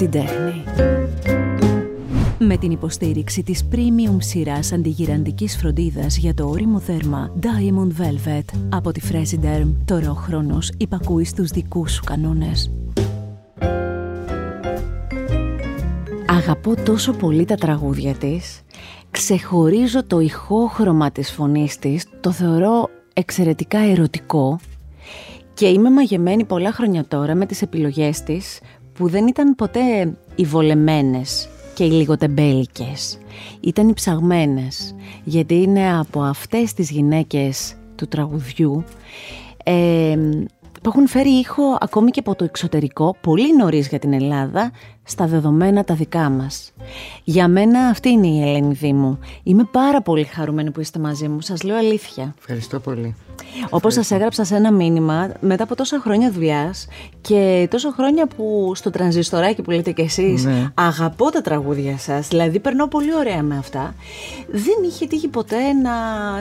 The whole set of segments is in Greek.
την τέχνη. Με την υποστήριξη της premium σειράς αντιγυραντικής φροντίδας για το όριμο δέρμα Diamond Velvet από τη Fresiderm, τώρα ο χρόνος υπακούει στους δικούς σου κανόνες. Αγαπώ τόσο πολύ τα τραγούδια της, ξεχωρίζω το ηχόχρωμα της φωνής της, το θεωρώ εξαιρετικά ερωτικό και είμαι μαγεμένη πολλά χρόνια τώρα με τις επιλογές της που δεν ήταν ποτέ οι βολεμένες και οι λίγο τεμπέλικες. Ήταν οι ψαγμένες, γιατί είναι από αυτές τις γυναίκες του τραγουδιού ε, που έχουν φέρει ήχο ακόμη και από το εξωτερικό, πολύ νωρίς για την Ελλάδα, στα δεδομένα τα δικά μας. Για μένα αυτή είναι η Ελένη Δήμου. Είμαι πάρα πολύ χαρούμενη που είστε μαζί μου, σας λέω αλήθεια. Ευχαριστώ πολύ. Όπως σας έγραψα σε ένα μήνυμα, μετά από τόσα χρόνια δουλειάς και τόσα χρόνια που στο τρανζιστοράκι που λέτε κι εσείς Ναι. αγαπώ τα τραγούδια σας, δηλαδή περνώ πολύ ωραία με αυτά, δεν είχε τύχει ποτέ να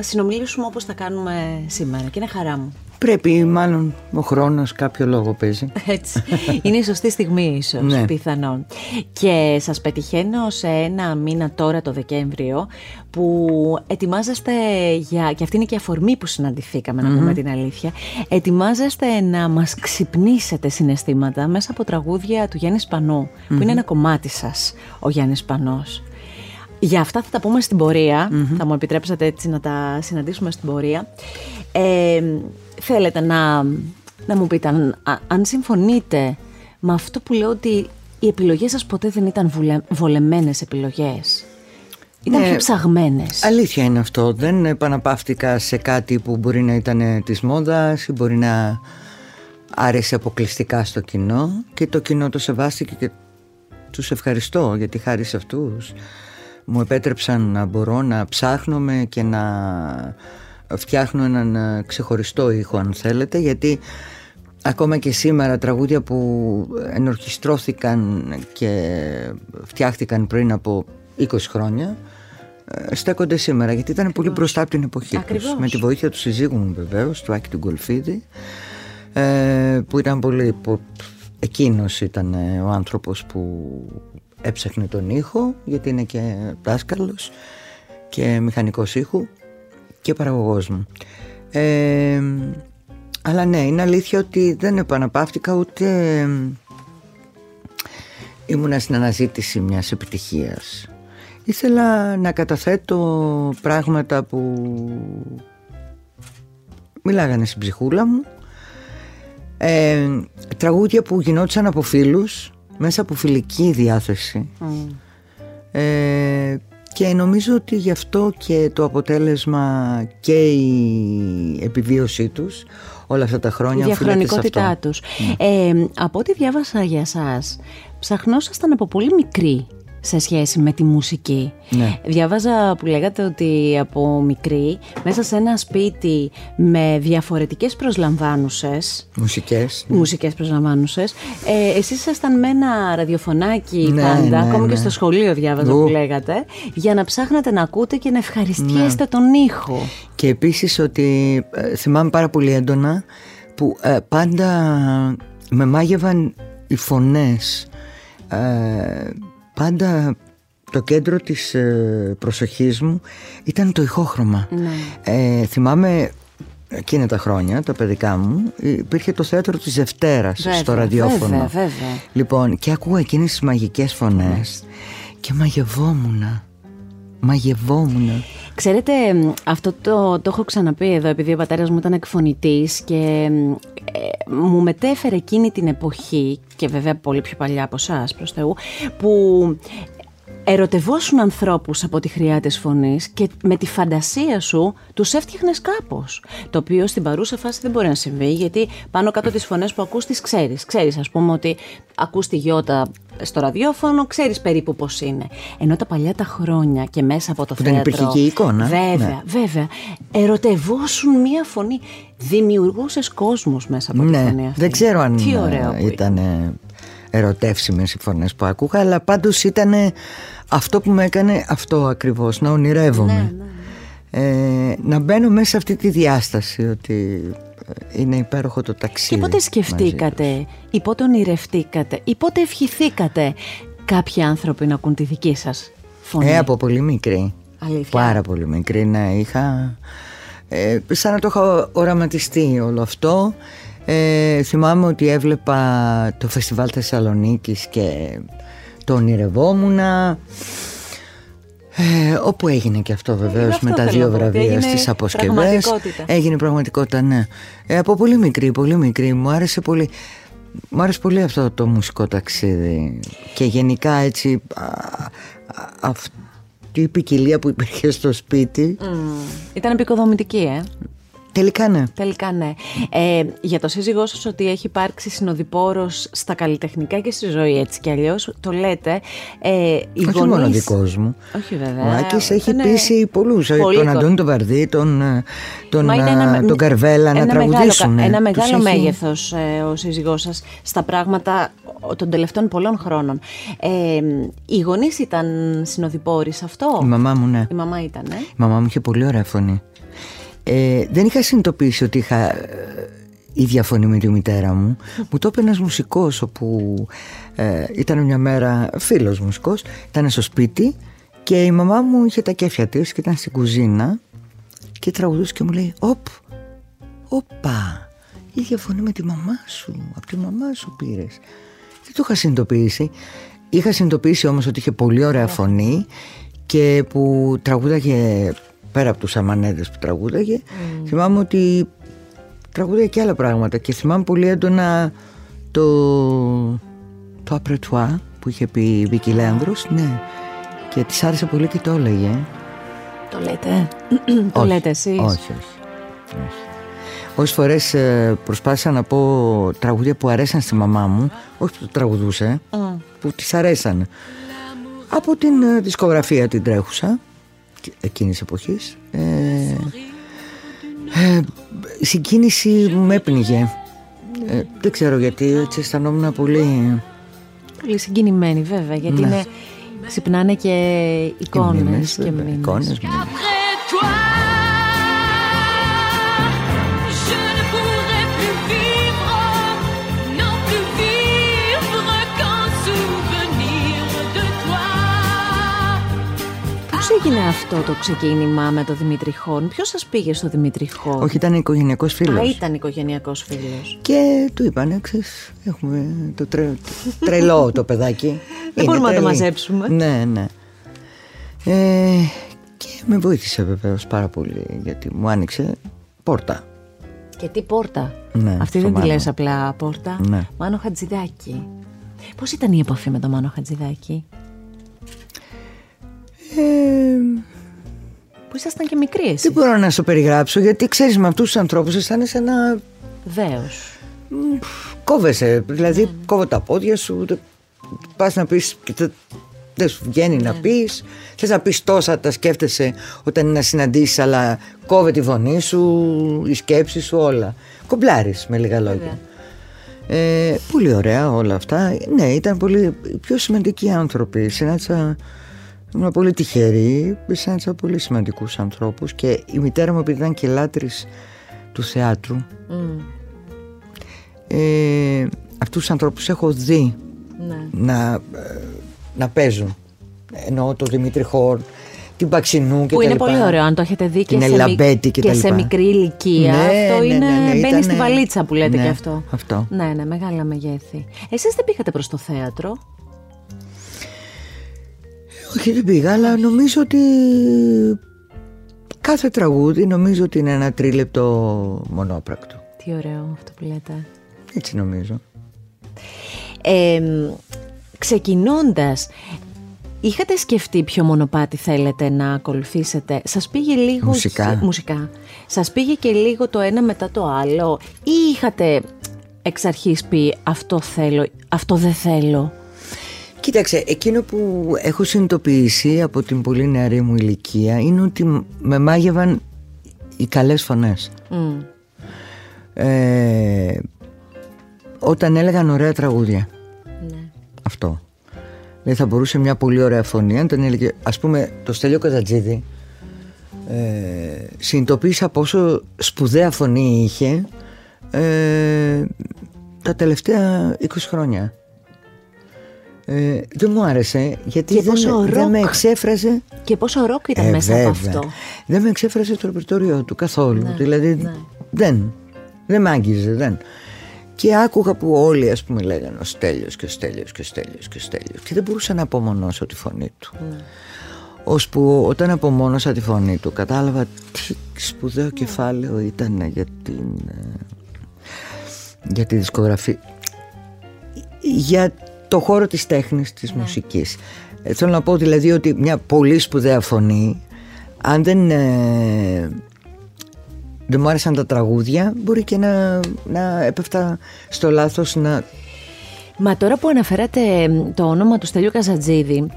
συνομιλήσουμε όπως θα κάνουμε σήμερα και είναι χαρά μου. Πρέπει μάλλον ο χρόνος κάποιο λόγο παίζει. Έτσι. Είναι η σωστή στιγμή ίσως, Ναι. πιθανόν. Και σας πετυχαίνω σε ένα μήνα τώρα το Δεκέμβριο που ετοιμάζεστε για, και αυτή είναι και η αφορμή που συναντηθήκαμε να πούμε την αλήθεια, ετοιμάζεστε να μας ξυπνήσετε συναισθήματα μέσα από τραγούδια του Γιάννη Σπανού, που είναι ένα κομμάτι σας, ο Γιάννης Σπανός. Για αυτά θα τα πούμε στην πορεια Θα μου επιτρέψετε έτσι να τα συναντήσουμε στην πορεία. Ε, θέλετε να, να μου πείτε αν, α- αν συμφωνείτε με αυτό που λέω ότι οι επιλογές σας ποτέ δεν ήταν βουλε, βολεμένες επιλογές. Ήταν Ναι. πιο ψαγμένες. Αλήθεια είναι αυτό. Δεν επαναπαύτηκα σε κάτι που μπορεί να ήταν της μόδας ή μπορεί να άρεσε αποκλειστικά στο κοινό και το κοινό το σεβάστηκε και τους ευχαριστώ γιατί χάρη σε αυτούς μου επέτρεψαν να μπορώ να ψάχνομαι και να φτιάχνω έναν ε, ξεχωριστό ήχο αν θέλετε γιατί ακόμα και σήμερα τραγούδια που ενορχιστρώθηκαν και φτιάχτηκαν πριν από 20 χρόνια ε, στέκονται σήμερα γιατί ήταν πολύ μπροστά από την εποχή τους. Ακριβώς. Με τη βοήθεια του συζύγου μου βεβαίως, του Άκη του Γκολφίδη ε, που ήταν πολύ... Που, εκείνος ήταν ε, ο άνθρωπος που έψαχνε τον ήχο γιατί είναι και δάσκαλος και μηχανικός ήχου και παραγωγός μου. Ε, αλλά ναι, είναι αλήθεια ότι δεν επαναπαύτηκα ούτε ε, ήμουνα στην αναζήτηση μιας επιτυχίας. Ήθελα να καταθέτω πράγματα που μιλάγανε στην ψυχούλα μου ε, τραγούδια που γινόντουσαν από φίλους μέσα από φιλική διάθεση ε, και νομίζω ότι γι' αυτό και το αποτέλεσμα και η επιβίωσή τους όλα αυτά τα χρόνια η οφείλεται σε διαχρονικότητά αυτό. τους. Ε, από ό,τι διάβασα για σας, ψαχνόσασταν από πολύ μικρή σε σχέση με τη μουσική. Ναι. Διάβαζα που λέγατε ότι από μικρή, μέσα σε ένα σπίτι με διαφορετικές προσλαμβάνουσες, Μουσικές μουσικές προσλαμβάνουσες, ε, εσείς ήσασταν με ένα ραδιοφωνάκι Ναι, πάντα, ναι, ακόμα και ναι. στο σχολείο διάβαζα Ου. που λέγατε, για να ψάχνετε να ακούτε και να ευχαριστιέστε Ναι. τον ήχο. Και επίσης ότι ε, θυμάμαι πάρα πολύ έντονα που ε, πάντα με μάγευαν οι φωνές. Ε, πάντα το κέντρο της ε, προσοχής μου ήταν το ηχόχρωμα. Ναι. Ε, θυμάμαι εκείνα τα χρόνια, τα παιδικά μου, υπήρχε το θέατρο της Δευτέρας Βέβαια, στο ραδιόφωνο. βέβαια, βέβαια. Λοιπόν, και ακούω εκείνες τις μαγικές φωνές και μαγευόμουνα. Μαγευόμουνα. Ξέρετε, μ, αυτό το, το έχω ξαναπεί εδώ, επειδή ο πατέρας μου ήταν εκφωνητής και μ, ε, μου μετέφερε εκείνη την εποχή, και βέβαια πολύ πιο παλιά από εσάς προς Θεού, που ερωτευόσουν ανθρώπους από τη χρειά της φωνής και με τη φαντασία σου τους έφτιαχνες κάπως. Το οποίο στην παρούσα φάση δεν μπορεί να συμβεί, γιατί πάνω κάτω τις φωνές που ακούς τις ξέρεις. Ξέρεις ας πούμε ότι ακούς τη γιώτα στο ραδιόφωνο, ξέρεις περίπου πώς είναι. Ενώ τα παλιά τα χρόνια και μέσα από το Που δεν θέατρο... υπήρχε και η εικόνα. Βέβαια, Ναι. βέβαια. Ερωτευόσουν μία φωνή. Δημιουργούσες κόσμους μέσα από τη Ναι, φωνή αυτή. δεν ξέρω αν Τι ωραίο που ήταν ερωτεύσιμες οι φωνές που άκουγα αλλά πάντως ήταν αυτό που με έκανε αυτό ακριβώς να ονειρεύομαι Ναι, Ε, να μπαίνω μέσα σε αυτή τη διάσταση ότι είναι υπέροχο το ταξίδι. Και πότε σκεφτήκατε ή πότε ονειρευτήκατε ή πότε ευχηθήκατε κάποιοι άνθρωποι να ακούν τη δική σας φωνή; Ε, από πολύ μικρή. Αλήθεια. Πάρα πολύ μικρή, ναι. Είχα... Ε, σαν να το είχα οραματιστεί όλο αυτό. Ε, θυμάμαι ότι έβλεπα το φεστιβάλ Θεσσαλονίκης και το ονειρευόμουν. Ε, όπου έγινε και αυτό βεβαίως αυτό με τα θέλω δύο να πω, ότι βραβεία έγινε στις αποσκευές πραγματικότητα. Έγινε πραγματικότητα ναι ε, Από πολύ μικρή, πολύ μικρή Μου άρεσε πολύ Μου άρεσε πολύ αυτό το μουσικό ταξίδι Και γενικά έτσι α, α, Αυτή η ποικιλία που υπήρχε στο σπίτι Ήταν επικοδομητική, ε. Τελικά ναι Τελικά ναι. Ε, για το σύζυγό σας ότι έχει υπάρξει συνοδοιπόρος στα καλλιτεχνικά και στη ζωή έτσι κι αλλιώς, το λέτε. Ε, οι Όχι γονείς... μόνο δικός μου Όχι βέβαια. Ο Άκης έχει Είναι πείσει πολλούς ε, πολύ Τον κο- Αντώνη τον Βαρδί Τον, ε, τον, Μα είναι ε, ένα, τον Καρβέλα να ένα μεγάλο, τραγουδήσουν κα- ένα Τους μεγάλο έχει- μέγεθος ε, ο σύζυγός σας στα πράγματα των τελευταίων πολλών χρόνων. Ε, οι γονείς ήταν συνοδοιπόροι σε αυτό; Η μαμά μου ναι Η μαμά ήταν, ε. Η μαμά μου είχε πολύ ωραία φωνή. Ε, δεν είχα συνειδητοποιήσει ότι είχα ε, ίδια φωνή με τη μητέρα μου. Μου το είπε ένας μουσικός όπου ε, ήταν μια μέρα φίλος μουσικός, ήταν στο σπίτι και η μαμά μου είχε τα κέφια της και ήταν στην κουζίνα και τραγουδούσε και μου λέει «Οπ, όπα, ίδια φωνή με τη μαμά σου, από τη μαμά σου πήρες». Δεν το είχα συνειδητοποιήσει. Είχα συνειδητοποιήσει όμως ότι είχε πολύ ωραία φωνή και που τραγούδαγε πέρα από τους αμανέδες που τραγούδαγε θυμάμαι ότι τραγούδαγε και άλλα πράγματα και θυμάμαι πολύ έντονα το το απρετουά που είχε πει η Βίκη Λέανδρος ναι και της άρεσε πολύ και το έλεγε Το λέτε; το όχι, λέτε εσείς; όχι, όχι, όχι. Όσες φορές ε, προσπάθησα να πω τραγούδια που αρέσαν στη μαμά μου όχι που το τραγουδούσε που της αρέσαν από την ε, δισκογραφία την τρέχουσα και- εκείνης της εποχής ε, ε, η συγκίνηση μου με έπνιγε ε, δεν ξέρω γιατί έτσι αισθανόμουν πολύ Πολύ συγκινημένη βέβαια, γιατί Ναι. είναι, ξυπνάνε και εικόνες μνήμες, και βέβαια, μνήμες. εικόνες, μνήμες. Αυτό το ξεκίνημα με το Δημήτρη Χόρν, ποιος σας πήγε στο Δημήτρη Χόρν. όχι ήταν οικογενειακός Α, φίλος ήταν οικογενειακός φίλος. Και του είπανε, ξέρεις, έχουμε το τρε- τρελό το παιδάκι. Είναι μπορούμε να το τρελή. μαζέψουμε. Ναι, ναι. Ε, και με βοήθησε βεβαίως πάρα πολύ γιατί μου άνοιξε πόρτα. Και τι πόρτα; Ναι, Αυτή στο δεν τη Μάνο. λες απλά πόρτα. Ναι. Μάνο Χατζηδάκη. Πώς ήταν η επαφή με τον Μάνο Χατζηδάκη; Ε, Που ήσασταν και μικροί εσείς. δεν μπορώ να σου περιγράψω γιατί ξέρεις με αυτούς τους ανθρώπους αισθάνεσαι να Δέος. κόβεσαι. Δηλαδή κόβω τα πόδια σου, δεν- πας να πεις και δεν- δεν σου βγαίνει να πεις. Θες να πεις τόσα, τα σκέφτεσαι όταν είναι να συναντήσεις αλλά κόβε τη φωνή σου, η σκέψη σου, όλα. Κομπλάρεις με λίγα λόγια. Ε, πολύ ωραία όλα αυτά. Ναι, ήταν πολύ οι πιο σημαντικοί άνθρωποι. Συνάντησα, ήμουν πολύ τυχερή, συνάντησα πολύ σημαντικούς ανθρώπους και η μητέρα μου επειδή ήταν και λάτρης του θεάτρου Μμ, ε, αυτούς τους ανθρώπους έχω δει ναι. να, ε, να παίζουν. Εννοώ το Δημήτρη Χόρν, την Παξινού και Που τα είναι λοιπά. πολύ ωραίο αν το έχετε δει και, Την σε, Ελαμπέτη και τα σε λοιπά. μικρή ηλικία. Ναι, αυτό ναι, είναι, ναι, ναι, μπαίνει ήτανε- στη βαλίτσα που λέτε Ναι, και αυτό. αυτό. Ναι, ναι, μεγάλα μεγέθη. Εσείς δεν πήγατε προς το θέατρο; Όχι δεν πήγα αλλά νομίζω ότι κάθε τραγούδι νομίζω ότι είναι ένα τρίλεπτο μονόπρακτο. Τι ωραίο αυτό που λέτε. Έτσι νομίζω. Ε, ξεκινώντας, είχατε σκεφτεί ποιο μονοπάτι θέλετε να ακολουθήσετε; Σας πήγε λίγο... Μουσικά. μουσικά. Σας πήγε και λίγο το ένα μετά το άλλο. Ή είχατε εξ αρχής πει αυτό θέλω, αυτό δεν θέλω. Κοίταξε, εκείνο που έχω συνειδητοποιήσει από την πολύ νεαρή μου ηλικία είναι ότι με μάγευαν οι καλές φωνές. Μμ. Ε, όταν έλεγαν ωραία τραγούδια. Ναι. Αυτό. Δηλαδή θα μπορούσε μια πολύ ωραία φωνή αν τον έλεγε. Ας πούμε το Στέλιο Καζατζίδη ε, συνειδητοποίησα πόσο σπουδαία φωνή είχε ε, τα τελευταία 20 χρόνια. Ε, δεν μου άρεσε γιατί Και δεν, πόσο με- δεν με ροκ. εξέφραζε Και πόσο ροκ ήταν Ε, μέσα βέβαια. από αυτό. Δεν με εξέφρασε το ρεπερτόριό του καθόλου. Ναι, δηλαδή ναι. δεν. Δεν με άγγιζε, δεν. Και άκουγα που όλοι ας πούμε λέγανε ο Στέλιος και ο Στέλιος και ο Στέλιος και ο Στέλιος και δεν μπορούσα να απομονώσω τη φωνή του. Ναι. Ώσπου όταν απομόνωσα τη φωνή του κατάλαβα τι σπουδαίο κεφάλαιο ήταν για την, ε, για τη δισκογραφή για το χώρο της τέχνης, της μουσικής. Ε, θέλω να πω δηλαδή ότι μια πολύ σπουδαία φωνή αν δεν, ε, δεν μου άρεσαν τα τραγούδια μπορεί και να, να έπεφτα στο λάθος να Μα τώρα που αναφέρατε εμ, το όνομα του Στέλιου Καζατζίδη,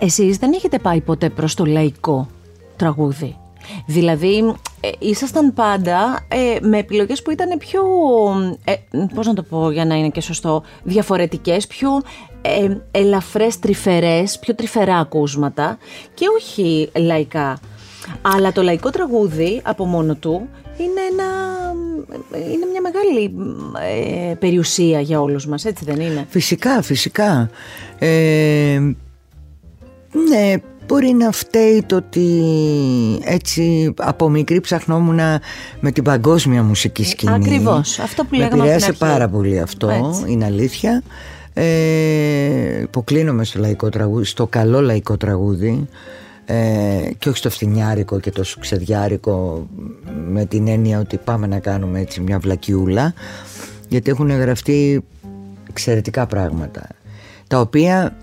εσείς δεν έχετε πάει ποτέ προς το λαϊκό τραγούδι; Δηλαδή, ε, ήσασταν πάντα ε, με επιλογές που ήταν πιο, ε, πώς να το πω για να είναι και σωστό, διαφορετικές, πιο ε, ελαφρές, τρυφερές, πιο τρυφερά ακούσματα και όχι λαϊκά. Αλλά το λαϊκό τραγούδι από μόνο του είναι, ένα, είναι μια μεγάλη ε, περιουσία για όλους μας, έτσι δεν είναι; Φυσικά, φυσικά. Ε, ναι, μπορεί να φταίει το ότι έτσι από μικρή ψαχνόμουν με την παγκόσμια μουσική σκηνή. Ακριβώς, αυτό που Με λέγαμε από την επηρέασε αρχή. πάρα πολύ αυτό, Έτσι. είναι αλήθεια. Ε, υποκλίνομαι στο λαϊκό τραγούδι, στο καλό λαϊκό τραγούδι ε, και όχι στο φθινιάρικο και το σουξεδιάρικο με την έννοια ότι πάμε να κάνουμε έτσι μια βλακιούλα γιατί έχουν γραφτεί εξαιρετικά πράγματα τα οποία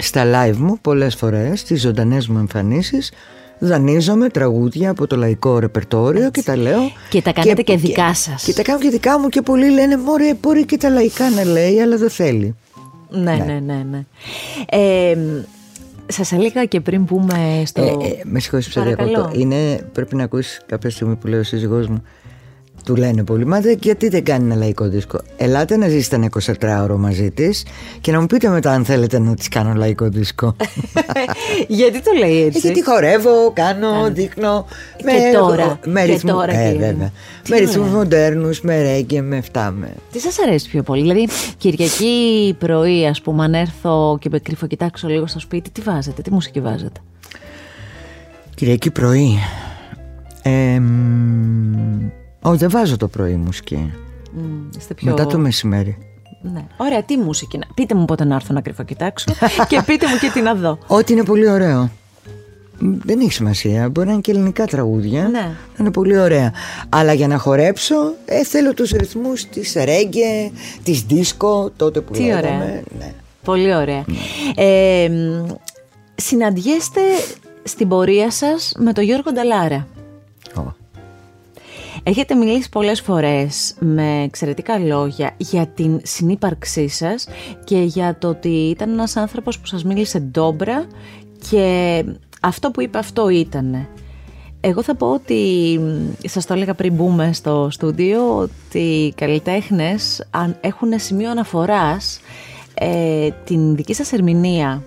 στα live μου πολλές φορές στις ζωντανές μου εμφανίσεις δανείζομαι τραγούδια από το λαϊκό ρεπερτόριο και τα λέω Και τα κάνετε και δικά σας. και τα κάνω και δικά μου και πολλοί λένε μωρέ μπορεί και τα λαϊκά να λέει αλλά δεν θέλει Ναι, ναι, ναι. ναι. Ε, σας έλεγα και πριν πούμε στο... Ε, ε, με συγχωρείς που σε Παρακαλώ. διακόπτω. Είναι, πρέπει να ακούσεις κάποια στιγμή που λέει ο σύζυγός μου του λένε πολύ, μα δεν- γιατί δεν κάνει ένα λαϊκό δίσκο; Ελάτε να ζήσετε ένα 24ωρο μαζί της και να μου πείτε μετά αν θέλετε να της κάνω λαϊκό δίσκο. Γιατί το λέει Ε, έτσι. γιατί χορεύω, κάνω, δείχνω. Και τώρα, Με και ρυθμού, τώρα, ε, κύριε μου. βέβαια. Τι Με ρυθμούς ωραία. μοντέρνους, με ρέγγε, με αυτά. Με... Τι σας αρέσει πιο πολύ, δηλαδή Κυριακή πρωί ας πούμε αν έρθω και με κρύφω κοιτάξω λίγο στο σπίτι, τι βάζετε, τι μουσική βάζετε; Κυριακή πρωί. Ε, μ, όχι, δεν βάζω το πρωί μουσική. Μμ, είστε πιο... Μετά το μεσημέρι. Ναι. Ωραία, τι μουσική να... Πείτε μου πότε να έρθω να κρύφω κοιτάξω και πείτε μου και τι να δω. Ό,τι είναι πολύ ωραίο. Μ, Δεν έχει σημασία. Μπορεί να είναι και ελληνικά τραγούδια. Ναι. Να είναι πολύ ωραία. Αλλά για να χορέψω, ε, θέλω τους ρυθμούς της ρέγγε, της δίσκο, τότε που Τι λέγαμε. ωραία. Ναι. Πολύ ωραία. Ε, μ, συναντιέστε στην πορεία σας με τον Γιώργο Νταλάρα. Ω. Έχετε μιλήσει πολλές φορές με εξαιρετικά λόγια για την συνύπαρξή σας και για το ότι ήταν ένας άνθρωπος που σας μίλησε ντόμπρα και αυτό που είπε αυτό ήτανε. Εγώ θα πω ότι, μ, σας το έλεγα πριν μπούμε στο στούντιο, ότι οι καλλιτέχνες αν έχουν σημείο αναφοράς ε, την δική σας ερμηνεία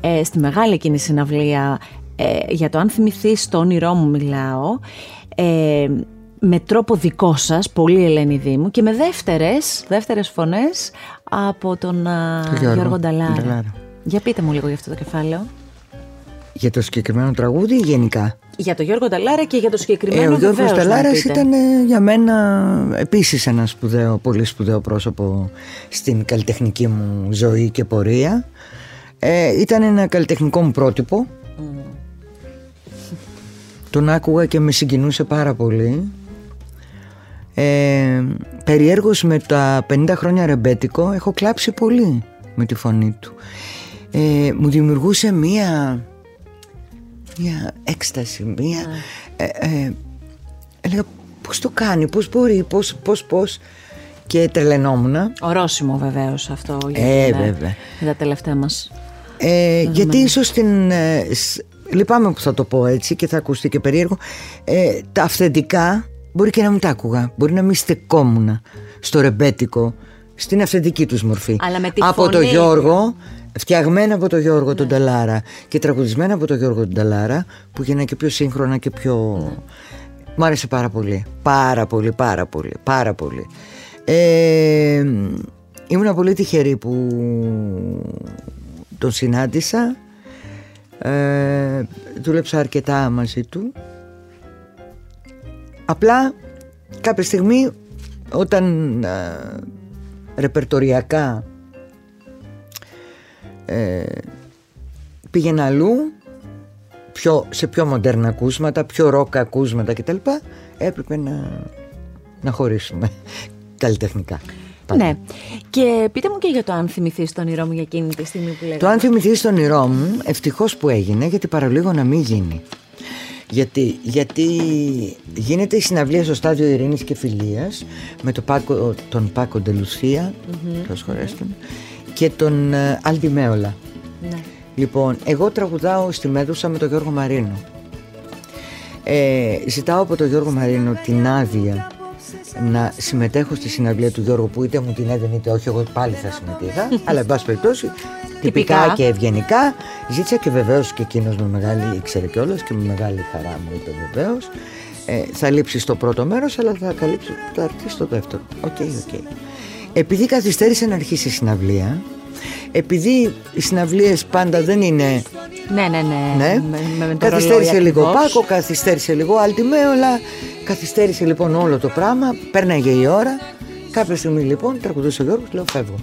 ε, στη μεγάλη εκείνη συναυλία ε, για το αν θυμηθείς το όνειρό μου μιλάω ε, με τρόπο δικό σας, πολύ Ελένη Δήμου και με δεύτερες, δεύτερες φωνές από τον α, Το Γιώργο Γιώργο Νταλάρα. Νταλάρα. Για πείτε μου λίγο για αυτό το κεφάλαιο. Για το συγκεκριμένο τραγούδι ή γενικά; Για τον Γιώργο Νταλάρα και για το συγκεκριμένο Ε, ο Γιώργος βεβαίως να Νταλάρας πείτε. ήταν ε, για μένα επίσης ένας σπουδαίο, πολύ σπουδαίο πρόσωπο στην καλλιτεχνική μου ζωή και πορεία. Ε, ήταν ένα καλλιτεχνικό μου πρότυπο. Τον άκουγα και με συγκινούσε πάρα πολύ. Ε, περιέργως με τα 50 χρόνια ρεμπέτικο έχω κλάψει πολύ με τη φωνή του. Ε, μου δημιουργούσε μία, μία έκσταση, μία... Ε, ε, έλεγα πώς το κάνει, πώς μπορεί, πώς, πώς, πώς και τρελαινόμουν. Ορόσημο βεβαίως αυτό για, Ε, την, βέβαια. για τα τελευταία μας. Ε, γιατί ίσως την... ε, σ- λυπάμαι που θα το πω έτσι και θα ακουστεί και περίεργο. Ε, τα αυθεντικά μπορεί και να μην τα άκουγα. Μπορεί να μην στεκόμουν στο ρεμπέτικο, στην αυθεντική τους μορφή. Αλλά με τη από φωνή. το Γιώργο, φτιαγμένα από το Γιώργο τον Ταλάρα και τραγουδισμένα από το Γιώργο τον Ταλάρα που γίνανε και πιο σύγχρονα και πιο... Μου άρεσε πάρα πολύ. Πάρα πολύ, πάρα πολύ, πάρα πολύ. Ε, ήμουν πολύ τυχερή που τον συνάντησα. Ε, δούλεψα αρκετά μαζί του. Απλά κάποια στιγμή όταν ε, ρεπερτοριακά ε, πήγαινα αλλού πιο, σε πιο μοντέρνα ακούσματα, πιο ροκ ακούσματα κτλ. Έπρεπε να, να χωρίσουμε καλλιτεχνικά. Πάντα. Ναι. Και πείτε μου και για το αν θυμηθείς τ' όνειρό μου για εκείνη τη στιγμή που λέγαμε. Το αν θυμηθείς τ' όνειρό μου, ευτυχώς που έγινε, γιατί παραλίγο να μην γίνει. Γιατί, γιατί γίνεται η συναυλία στο στάδιο Ειρήνης και Φιλίας με το Πάκο, τον Πάκο ντε Λουθία, mm και τον ε, Αλ Ντι Μέολα. Ναι. Λοιπόν, εγώ τραγουδάω στη Μέδουσα με τον Γιώργο Μαρίνο. Ε, ζητάω από τον Γιώργο Μαρίνο την άδεια να συμμετέχω στη συναυλία του Γιώργου που είτε μου την έδινε είτε όχι, εγώ πάλι θα συμμετείχα. αλλά εν πάση περιπτώσει, τυπικά Τυπικά. και ευγενικά ζήτησα και βεβαίως και εκείνος με μεγάλη, ήξερε κιόλας και με μεγάλη χαρά μου είπε βεβαίως. Ε, θα λείψει στο πρώτο μέρος, αλλά θα καλύψει, θα έρθει στο δεύτερο. OK, OK. Επειδή καθυστέρησε να αρχίσει η συναυλία, επειδή οι συναυλίες πάντα δεν είναι Ναι, ναι, ναι. ναι. Με, με, με το καθυστέρησε ρολόι λίγο ακριβώς. Πάκο, καθυστέρησε λίγο Αλτιμέολα, καθυστέρησε λοιπόν όλο το πράγμα, πέρναγε η ώρα. Κάποια στιγμή λοιπόν τραγουδούσε ο Γιώργος, λέω φεύγω.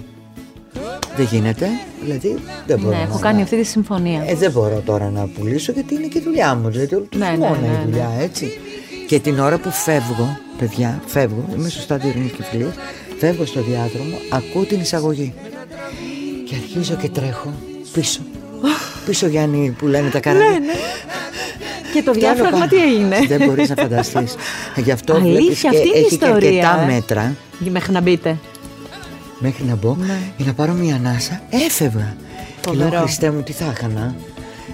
Δεν γίνεται, δηλαδή δεν μπορώ Ναι, να... έχω κάνει αυτή τη συμφωνία. Ε, δεν μπορώ τώρα να πουλήσω γιατί είναι και η δουλειά μου, δηλαδή όλο το Ναι, χειμώνα ναι, ναι, η δουλειά, έτσι. Και την ώρα που φεύγω, παιδιά, φεύγω, είμαι στο στάδιο Ειρήνης και Φιλίας, φεύγω στο διάδρομο, ακούω την εισαγωγή. Και αρχίζω και τρέχω πίσω. Πίσω Γιάννη που λένε τα καράβια. Ναι, Και το Φτάνω διάφραγμα πάνω. τι έγινε. Δεν μπορείς να φανταστείς. Γι' αυτό Αλήθεια, βλέπεις και αυτή είναι η έχει και ιστορία, αρκετά ε. μέτρα Μέχρι να μπείτε. μέχρι να μπω Ναι. για να πάρω μια ανάσα. Έφευγα. Και λέω Φοβερό. Χριστέ μου τι θα έκανα.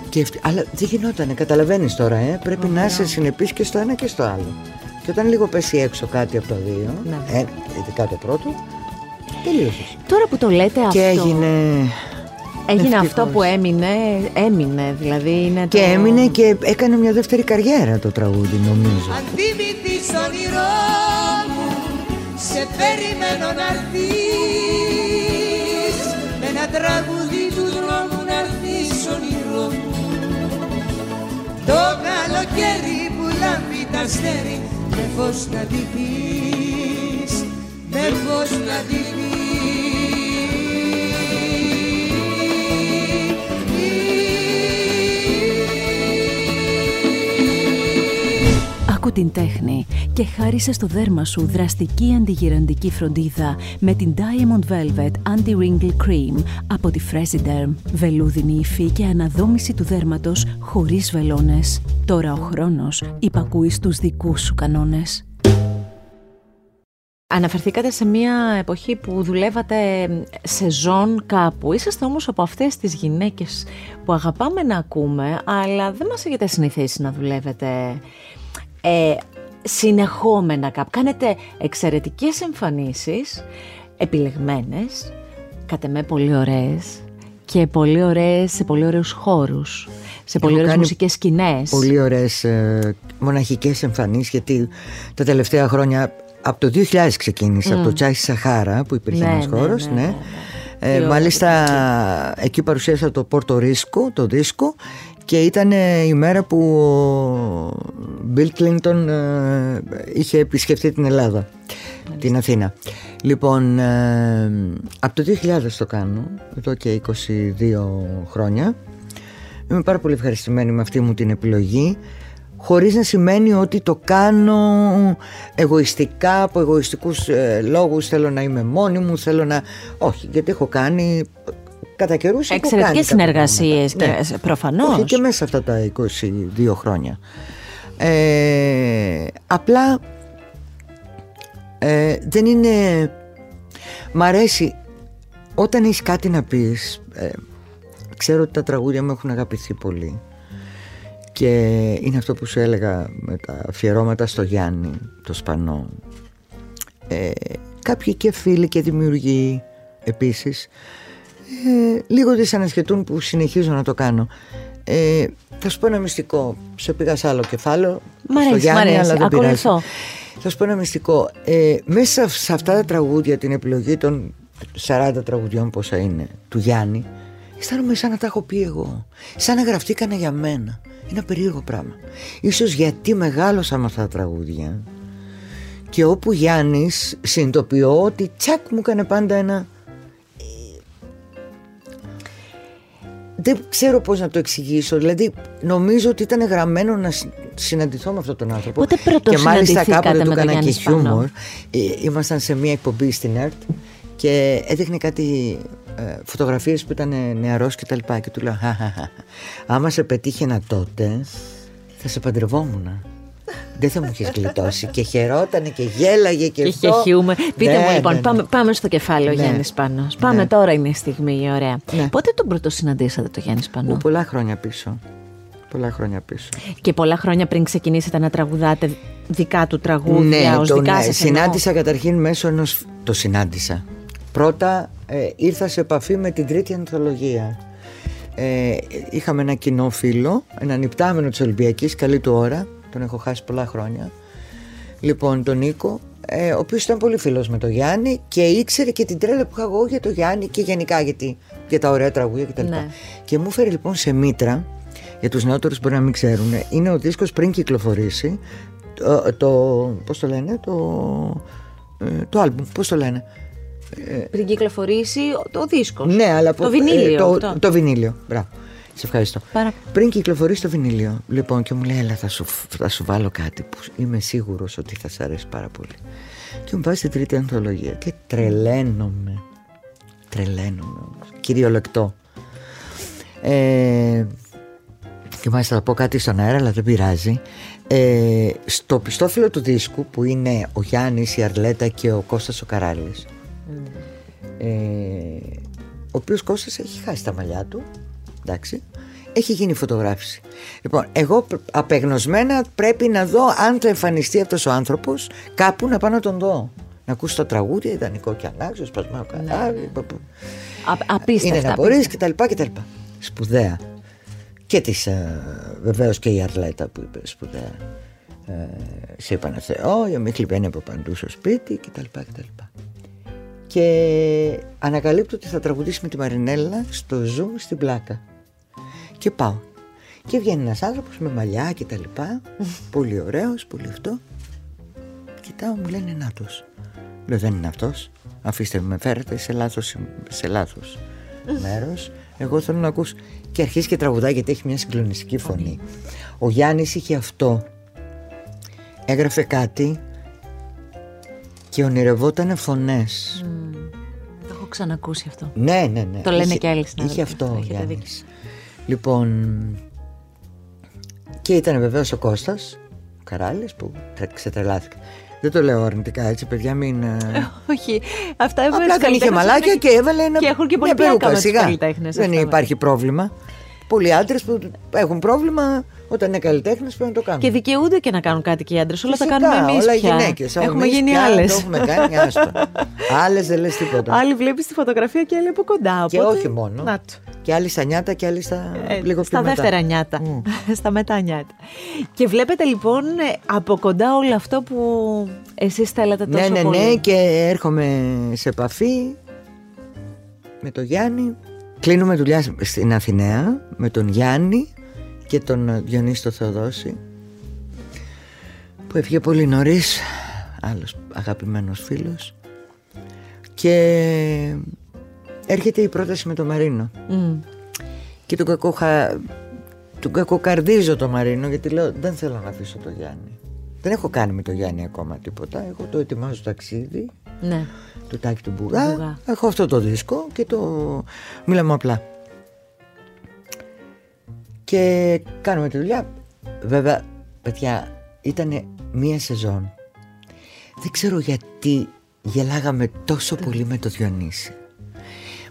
Και ευ- Αλλά δεν γινότανε, καταλαβαίνεις τώρα, ε. πρέπει να είσαι συνεπής και στο ένα και στο άλλο. Και όταν λίγο πέσει έξω κάτι από τα δύο, Ναι. ε, ειδικά το πρώτο, τελείωσες. Τώρα που το λέτε αυτό. Και έγινε. Έγινε ευτυχώς. αυτό που έμεινε, έμεινε. Δηλαδή είναι Και το... έμεινε και έκανε μια δεύτερη καριέρα το τραγούδι, νομίζω. Αν θυμηθείς το όνειρό μου Σε περιμένω να έρθεις Με ένα τραγούδι του δρόμου να έρθεις όνειρό μου Το καλοκαίρι που λάμπει τα αστέρι Με φως να ντυθείς Με φως να ντυθείς Άκου την τέχνη και χάρισε στο δέρμα σου δραστική αντιγυραντική φροντίδα με την Diamond Velvet Anti-Wrinkle Cream από τη Fresiderm. Βελούδινη υφή και αναδόμηση του δέρματος χωρίς βελόνες. Τώρα ο χρόνος υπακούεις στους δικούς σου κανόνες. Αναφερθήκατε σε μια εποχή που δουλεύατε σεζόν κάπου. Είσαστε όμως από αυτές τις γυναίκες που αγαπάμε να ακούμε, αλλά δεν μας έχετε συνηθίσει να δουλεύετε ε, συνεχόμενα κάπου. Κάνετε εξαιρετικές εμφανίσεις, επιλεγμένες, κατ' εμέ πολύ ωραίες και πολύ ωραίες σε πολύ ωραίους χώρους, σε πολύ ωραίες κάνει μουσικές σκηνές. Πολύ ωραίες ε, μοναχικές εμφανίσεις γιατί τα τελευταία χρόνια από το 2000 ξεκίνησε, από το Τσάι Σαχάρα που υπήρχε Ναι, ένας ναι, χώρος, ναι, ναι. ναι, ναι. Ε, Τι ωραία μάλιστα εκεί παρουσίασα το Πόρτο Ρίσκο, το δίσκο και ήταν ε, η μέρα που ο Μπιλ Κλίντον ε, είχε επισκεφτεί την Ελλάδα, την Αθήνα. Λοιπόν, ε, από το 2000 το κάνω, εδώ και 22 χρόνια. Είμαι πάρα πολύ ευχαριστημένη με αυτή μου την επιλογή χωρίς να σημαίνει ότι το κάνω εγωιστικά, από εγωιστικούς ε, λόγους θέλω να είμαι μόνη μου, θέλω να... Όχι, γιατί έχω κάνει κατά καιρούς έχω κάνει Εξαιρετικές κάποια συνεργασίες πράγματα. και- προφανώς. Όχι και μέσα αυτά τα 22 χρόνια. Ε, απλά ε, δεν είναι... Μ' αρέσει όταν έχεις κάτι να πεις ε, ξέρω ότι τα τραγούδια μου έχουν αγαπηθεί πολύ και είναι αυτό που σου έλεγα με τα αφιερώματα στο Γιάννη το Σπανό ε, κάποιοι και φίλοι και δημιουργοί επίσης ε, λίγο δυσανασχετούν που συνεχίζω να το κάνω ε, θα σου πω ένα μυστικό σε πήγα σε άλλο κεφάλαιο Μ' αρέσει, στο Γιάννη, μ' αρέσει. αλλά δεν Ακολουθώ. πειράζει. Θα σου πω ένα μυστικό. Ε, μέσα σε αυτά τα τραγούδια, την επιλογή των 40 τραγουδιών πόσα είναι, του Γιάννη, αισθάνομαι σαν να τα έχω πει εγώ. Σαν να γραφτήκανε για μένα. Είναι ένα περίεργο πράγμα. Ίσως γιατί μεγάλωσα με αυτά τα τραγούδια και όπου Γιάννης συνειδητοποιώ ότι τσακ μου έκανε πάντα ένα δεν ξέρω πώς να το εξηγήσω. Δηλαδή, νομίζω ότι ήταν γραμμένο να συ- συναντηθώ με αυτόν τον άνθρωπο. Πότε πρώτο Και μάλιστα συναντηθήκατε κάποτε με του τον έκανα Γιάννη και Σπανό; χιούμορ. Ε, Ήμασταν σε μια εκπομπή στην ΕΡΤ και έδειχνε κάτι ε, φωτογραφίες που ήταν νεαρός και τα λοιπά. Και του λέω, «Χαχαχα, άμα σε πετύχαινα τότε, θα σε παντρευόμουν. Δεν θα μου είχε γλιτώσει. και χαιρότανε και γέλαγε και Και αυτό. είχε χιούμορ. Πείτε Ναι, μου λοιπόν, ναι, ναι. Πάμε, πάμε στο κεφάλαιο Ναι. Γιάννης Σπανό. Πάμε Ναι. τώρα είναι η στιγμή, ωραία. Ναι. Πότε τον πρώτο συναντήσατε το Γιάννη Σπανό; Ω, πολλά χρόνια πίσω. Πολλά χρόνια πίσω. Και πολλά χρόνια πριν ξεκινήσετε να τραγουδάτε δικά του τραγούδια, ως τον, δικά ε, σας συνάντησα καταρχήν μέσω ενός... Το συνάντησα. Πρώτα ε, ήρθα σε επαφή με την τρίτη ανθολογία. Ε, είχαμε ένα κοινό φίλο, έναν υπτάμενο της Ολυμπιακής, καλή του ώρα, τον έχω χάσει πολλά χρόνια. Λοιπόν, τον Νίκο, ε, ο οποίος ήταν πολύ φίλος με τον Γιάννη και ήξερε και την τρέλα που είχα εγώ για τον Γιάννη και γενικά για, τη- για τα ωραία τραγούδια κτλ. Ναι. Και μου έφερε λοιπόν σε μήτρα, για τους νεότερους μπορεί να μην ξέρουν, είναι ο δίσκος πριν κυκλοφορήσει, το, το πώς το λένε, το, ε, το άλμπουμ, πώς το λένε. Πριν κυκλοφορήσει το δίσκος. Ναι, αλλά Το που- βινίλιο. ε, το, αυτό. το βινίλιο. Μπράβο. Σε ευχαριστώ. Παρα- Πριν κυκλοφορήσει το βινίλιο, λοιπόν, και μου λέει: Έλα, θα σου, θα σου βάλω κάτι που είμαι σίγουρος ότι θα σ' αρέσει πάρα πολύ. Και μου βάζει την τρίτη ανθολογία και τρελαίνομαι. Τρελαίνομαι όμως. Κυριολεκτό. Ε, και μάλιστα θα πω κάτι στον αέρα, αλλά δεν πειράζει. Ε, στο πιστόφυλλο του δίσκου που είναι ο Γιάννης, η Αρλέτα και ο Κώστας ο Καράλης ε, ο οποίος Κώστας έχει χάσει τα μαλλιά του εντάξει έχει γίνει φωτογράφηση λοιπόν εγώ πρ- απεγνωσμένα πρέπει να δω αν θα εμφανιστεί αυτός ο άνθρωπος κάπου να πάω να τον δω να ακούσει τα τραγούδια, ιδανικό και ανάξιο, σπασμένο καράβι. πα- πα- Α- απίστευτα. είναι να μπορείς και τα λοιπά και τα λοιπά. Σπουδαία. Και της, ε, βεβαίως και η Αρλέτα που είπε σπουδαία. Ε, σε είπανε Θεό, η ομίχλη μπαίνει από παντού στο σπίτι και τα λοιπά και τα λοιπά. Και ανακαλύπτω ότι θα τραγουδήσει με τη Μαρινέλα στο Zoom στην πλάκα. Και πάω. Και βγαίνει ένας άνθρωπος με μαλλιά και τα λοιπά. πολύ ωραίος, πολύ αυτό. Κοιτάω, μου λένε νάτος. Λέω δεν είναι αυτός. Αφήστε με, με φέρετε σε λάθος, σε λάθος μέρος. Εγώ θέλω να ακούσω. Και αρχίζει και τραγουδάει γιατί έχει μια συγκλονιστική φωνή. Ο Γιάννης είχε αυτό. Έγραφε κάτι και ονειρευόταν φωνές. Το έχω ξανακούσει αυτό. Ναι, ναι, ναι. Το λένε Είχε- και άλλοι συνάδελφοι. Είχε αυτό ο Έχετε Γιάννης. Δίκιο. Λοιπόν, και ήταν βεβαίως ο Κώστας, ο Καράλης που τρε- ξετρελάθηκε. Δεν το λέω αρνητικά έτσι, παιδιά, μην... ε, Όχι. Αυτά έβαλες Απλά δεν είχε μαλάκια και έβαλε ένα, Και έχουν και μια πολύ πλάκα περούκα, με τους σιγά. καλλιτέχνες, Δεν αυτό υπάρχει πρόβλημα. Πολλοί άντρες που έχουν πρόβλημα όταν είναι καλλιτέχνες πρέπει να το κάνουν. Και δικαιούνται και να κάνουν κάτι και οι άντρες. Όλα τα Φυσικά, κάνουμε εμείς. όλα οι πια. γυναίκες, Έχουμε εμείς γίνει πια άλλες. Το έχουμε κάνει, άστο. Άλλες δεν λες τίποτα. Άλλοι βλέπεις τη φωτογραφία και άλλοι από κοντά. και οπότε- όχι μόνο. Να το. Και άλλοι στα νιάτα και άλλοι στα Ε, λίγο στα πιο μετά. δεύτερα νιάτα. Μμ. στα μετά νιάτα. Και βλέπετε λοιπόν ε, από κοντά όλο αυτό που εσείς θέλατε τόσο Ναι, ναι, πολύ. ναι, και έρχομαι σε επαφή με τον Γιάννη. Κλείνουμε δουλειά στην Αθηναία με τον Γιάννη και τον Διονύστο Θεοδόση που έφυγε πολύ νωρίς, άλλος αγαπημένος φίλος και έρχεται η πρόταση με τον Μαρίνο Μμ. και τον, κακοχα... τον κακοκαρδίζω τον Μαρίνο γιατί λέω δεν θέλω να αφήσω τον Γιάννη. Δεν έχω κάνει με τον Γιάννη ακόμα τίποτα. Εγώ το ετοιμάζω ταξίδι Ναι. του Τάκη του Μπουγά. Μπουγά. Έχω αυτό το δίσκο και το μιλάμε απλά. Και κάνουμε τη δουλειά. Βέβαια, παιδιά, ήταν μία σεζόν. Δεν ξέρω γιατί γελάγαμε τόσο πολύ με το Διονύση.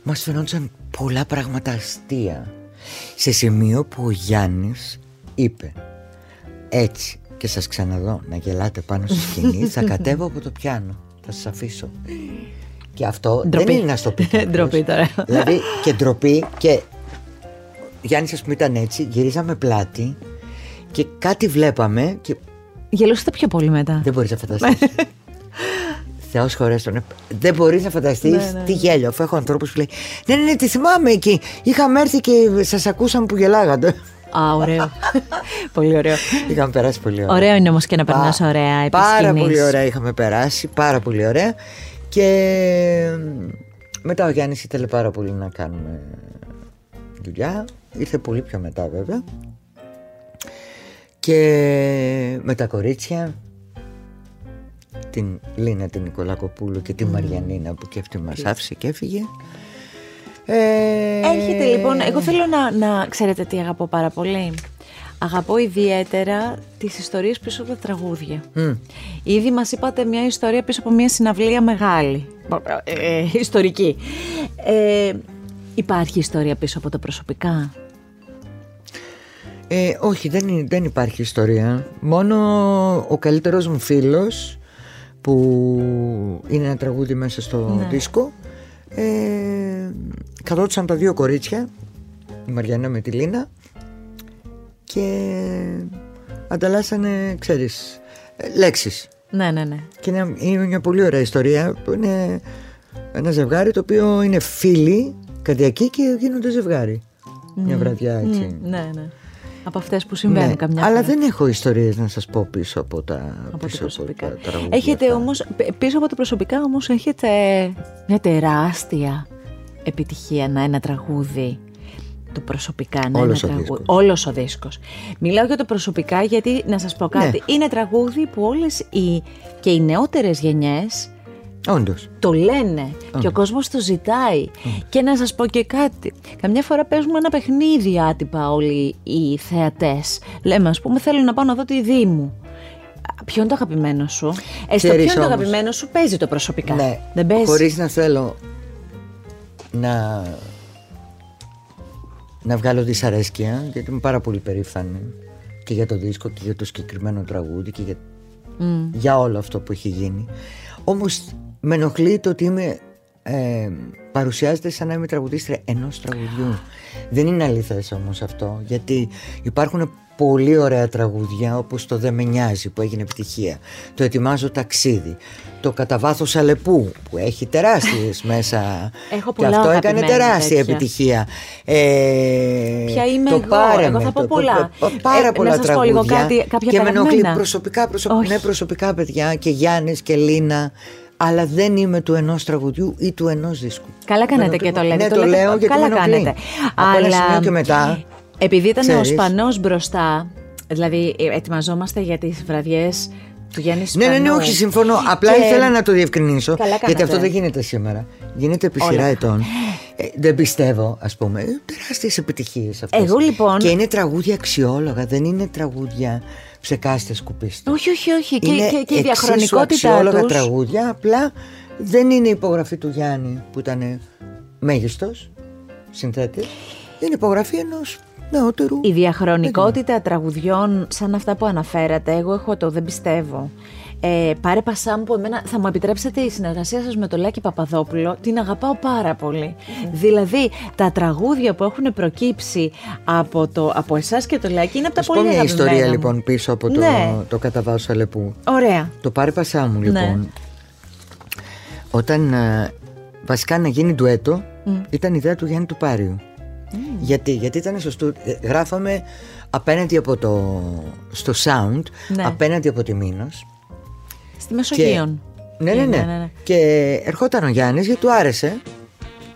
Μας φαινόταν πολλά πράγματα αστεία. Σε σημείο που ο Γιάννης είπε έτσι και σας ξαναδώ να γελάτε πάνω στη σκηνή θα κατέβω από το πιάνο. Θα σας αφήσω. Και αυτό Ντροπή. δεν είναι να στο πει. κάποιος. Ντροπή τώρα. Δηλαδή και ντροπή και Γιάννης, ας πούμε, ήταν έτσι. Γυρίζαμε πλάτη και κάτι βλέπαμε και Γελούσατε πιο πολύ μετά. Δεν μπορείς να φανταστείς. Θεός χωρέστον. Δεν μπορείς να φανταστείς Ναι, ναι. τι γέλιο. Αφού έχω ανθρώπους που λέει Ναι, ναι, ναι, τη θυμάμαι εκεί. Είχαμε έρθει και σας ακούσαμε που γελάγατε. Α, ωραίο. πολύ ωραίο. Είχαμε περάσει πολύ ωραία. Ωραίο είναι όμως και να περνάς Πα- ωραία επί Πάρα σκηνής. πολύ ωραία είχαμε περάσει. Πάρα πολύ ωραία. Και μετά ο Γιάννης ήθελε πάρα πολύ να κάνουμε δουλειά. Ήρθε πολύ πιο μετά βέβαια. Και με τα κορίτσια την Λίνα την Νικολακοπούλου και τη Μαριανίνα που και αυτή μας άφησε και έφυγε. Ε, Έρχεται λοιπόν, εγώ θέλω να, να ξέρετε τι αγαπώ πάρα πολύ. Αγαπώ ιδιαίτερα τις ιστορίες πίσω από τα τραγούδια. μ, Ήδη μας είπατε μια ιστορία πίσω από μια συναυλία μεγάλη, ε, ε, ιστορική. Ε, υπάρχει ιστορία πίσω από τα προσωπικά; Ε, όχι, δεν, είναι- δεν υπάρχει ιστορία. Μόνο ο καλύτερος μου φίλος που είναι ένα τραγούδι μέσα στο Ναι. δίσκο ε, καθόντουσαν τα δύο κορίτσια η Μαριανά με τη Λίνα και ανταλλάσσανε, ξέρεις, ε, λέξεις. Ναι, ναι, ναι. Και είναι, είναι μια πολύ ωραία ιστορία που είναι ένα ζευγάρι το οποίο είναι φίλοι καρδιακοί και γίνονται ζευγάρι. Μια βραδιά έτσι. Μμ, ναι, ναι. Από αυτές που συμβαίνουν Ναι, καμιά αλλά φορά. δεν έχω ιστορίες να σας πω πίσω από τα, από τα πίσω προσωπικά. από τα τραγούδια έχετε αυτά. όμως, π- πίσω από τα προσωπικά όμως έχετε μια τεράστια επιτυχία να ένα τραγούδι το προσωπικά να Όλος ένα ο τραγούδι. δίσκος. Όλος ο δίσκος. Μιλάω για το προσωπικά γιατί να σας πω κάτι. Ναι. Είναι τραγούδι που όλες οι, και οι νεότερες γενιές Όντως. το λένε και ο κόσμος το ζητάει. Και να σας πω και κάτι. Καμιά φορά παίζουμε ένα παιχνίδι άτυπα όλοι οι θεατές. Λέμε ας πούμε θέλω να πάω να δω τη Δήμου. Ποιο είναι το αγαπημένο σου; Ε, στο ποιο Ξέρεις είναι το όμως. αγαπημένο σου παίζει το προσωπικά; Ναι, Δεν παίζει; χωρίς να θέλω να, να βγάλω δυσαρέσκεια, γιατί είμαι πάρα πολύ περήφανη και για το δίσκο και για το συγκεκριμένο τραγούδι και για, για όλο αυτό που έχει γίνει. Όμως με ενοχλεί το ότι είμαι, ε, παρουσιάζεται σαν να είμαι τραγουδίστρια ενός τραγουδιού. Δεν είναι αλήθες όμως αυτό, γιατί υπάρχουν πολύ ωραία τραγούδια όπως το «Δεν με νοιάζει» που έγινε επιτυχία, το «Ετοιμάζω ταξίδι», το «Κατά βάθος Αλεπού» που έχει τεράστιες μέσα Έχω και πολλά αυτό έκανε αγαπημένα τεράστια τέτοια. επιτυχία. Ε, Ποια είμαι το εγώ, «Πάρε εγώ με», θα πω το- πολλά. π- Πάρα Ε, πολλά να σας πω τραγούδια λίγο κάτι, κάποια και με ενοχλεί περασμένα. προσωπικά, προσωπικά, Όχι. ναι, προσωπικά παιδιά και Γιάννης και Λίνα αλλά δεν είμαι του ενός τραγουδιού ή του ενός δίσκου. Καλά κάνετε Δεν και το Ναι, λέτε. το, λέω γιατί καλά με ενοχλεί. κάνετε. Από ένα Αλλά σημείο και μετά επειδή ήταν ο ξέρεις. Σπανός μπροστά, δηλαδή ε, ετοιμαζόμαστε για τις βραδιές του Γιάννη Ναι, ναι, ναι, Σπανού. όχι, συμφωνώ. Απλά Και- ήθελα να το διευκρινίσω. Καλά γιατί κάνατε. αυτό δεν γίνεται σήμερα. Γίνεται επί Όλα. σειρά ετών. Ε, δεν πιστεύω, ας πούμε. Τεράστιες επιτυχίες αυτές. Εγώ, λοιπόν- Και είναι τραγούδια αξιόλογα, δεν είναι τραγούδια ψεκάστε σκουπίστες. Όχι, όχι, όχι. Και, είναι και, και η εξίσου διαχρονικότητά αξιόλογα τους. τραγούδια. Απλά δεν είναι η υπογραφή του Γιάννη που ήταν μέγιστος συνθέτης. Είναι υπογραφή ενός νεότερου. Η διαχρονικότητα τραγουδιών σαν αυτά που αναφέρατε, εγώ έχω το δεν πιστεύω. Ε, πάρε πασάμ που εμένα θα μου επιτρέψετε η συνεργασία σας με το Λάκη Παπαδόπουλο; Την αγαπάω πάρα πολύ. Δηλαδή τα τραγούδια που έχουν προκύψει από, το, από εσάς και το Λάκη είναι από τα Θα σου πολύ πω μια αγαπημένα ιστορία μου. λοιπόν πίσω από το, Ναι. το καταβάσου Αλεπού. Ωραία. Το πάρει πασά μου λοιπόν. Ναι. Όταν ε, βασικά να γίνει ντουέτο ήταν ιδέα του Γιάννη του Πάριου. Γιατί, γιατί ήταν στο στου... ε, γράφαμε απέναντι από το στο sound, Ναι. απέναντι από τη Μήνος. Στη Μεσογείων. Ναι, ναι, ναι, Ναι, ναι, ναι. Και ερχόταν ο Γιάννης γιατί του άρεσε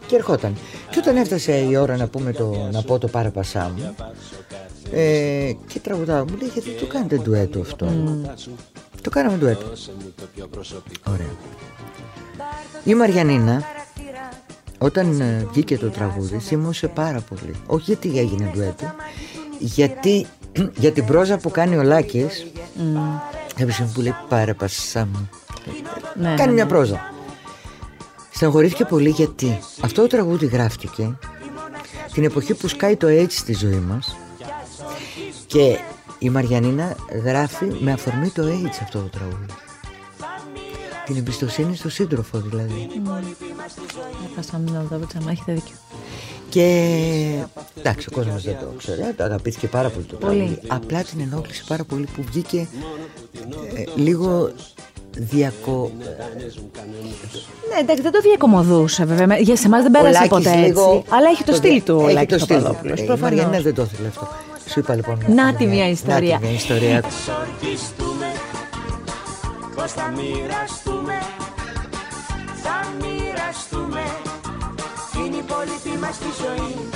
και ερχόταν. Και όταν έφτασε η ώρα να, πούμε το, να πω το πάρε πασά μου ε, και τραγουδάω μου λέει γιατί το κάνετε ντουέτο αυτό; Το κάναμε ντουέτο. Ωραία. Η Μαριανίνα όταν ε, βγήκε το τραγούδι θύμωσε πάρα πολύ. Όχι γιατί έγινε ντουέτο, γιατί για την πρόζα που κάνει ο Λάκης Κάποια που λέει πάρε πασά μου Ναι, Κάνει ναι, μια ναι. πρόζα Στεναχωρήθηκε πολύ γιατί αυτό το τραγούδι γράφτηκε την εποχή που σκάει το AIDS στη ζωή μας και η Μαριανίνα γράφει με αφορμή το AIDS αυτό το τραγούδι. Την εμπιστοσύνη στο σύντροφο δηλαδή. Πασάμ να δω, τσάμα, έχετε δίκιο. Και εντάξει, ο κόσμος δεν το ξέρει, το αγαπήθηκε πάρα πολύ το Πολύ. τραγούδι. Απλά την ενόχλησε πάρα πολύ που βγήκε ε, λίγο διακο... Ναι, εντάξει, δεν το διακομωδούσε βέβαια. Με- Για σε εμάς δεν Ο πέρασε Λάκης ποτέ έτσι. λίγο Αλλά έχει το δια- στυλ του ο έχει Λάκης το στυλ. Παπαδόπουλος, Ε, η προφανώς. Μαριάννα δεν το ήθελε αυτό. Σου είπα λοιπόν. Να κάνουμε τη μια ιστορία. Να τη μια ιστορία. Σορτιστούμε Πως θα μοιραστούμε Θα μοιραστούμε Είναι η υπόλοιπη μας τη ζωή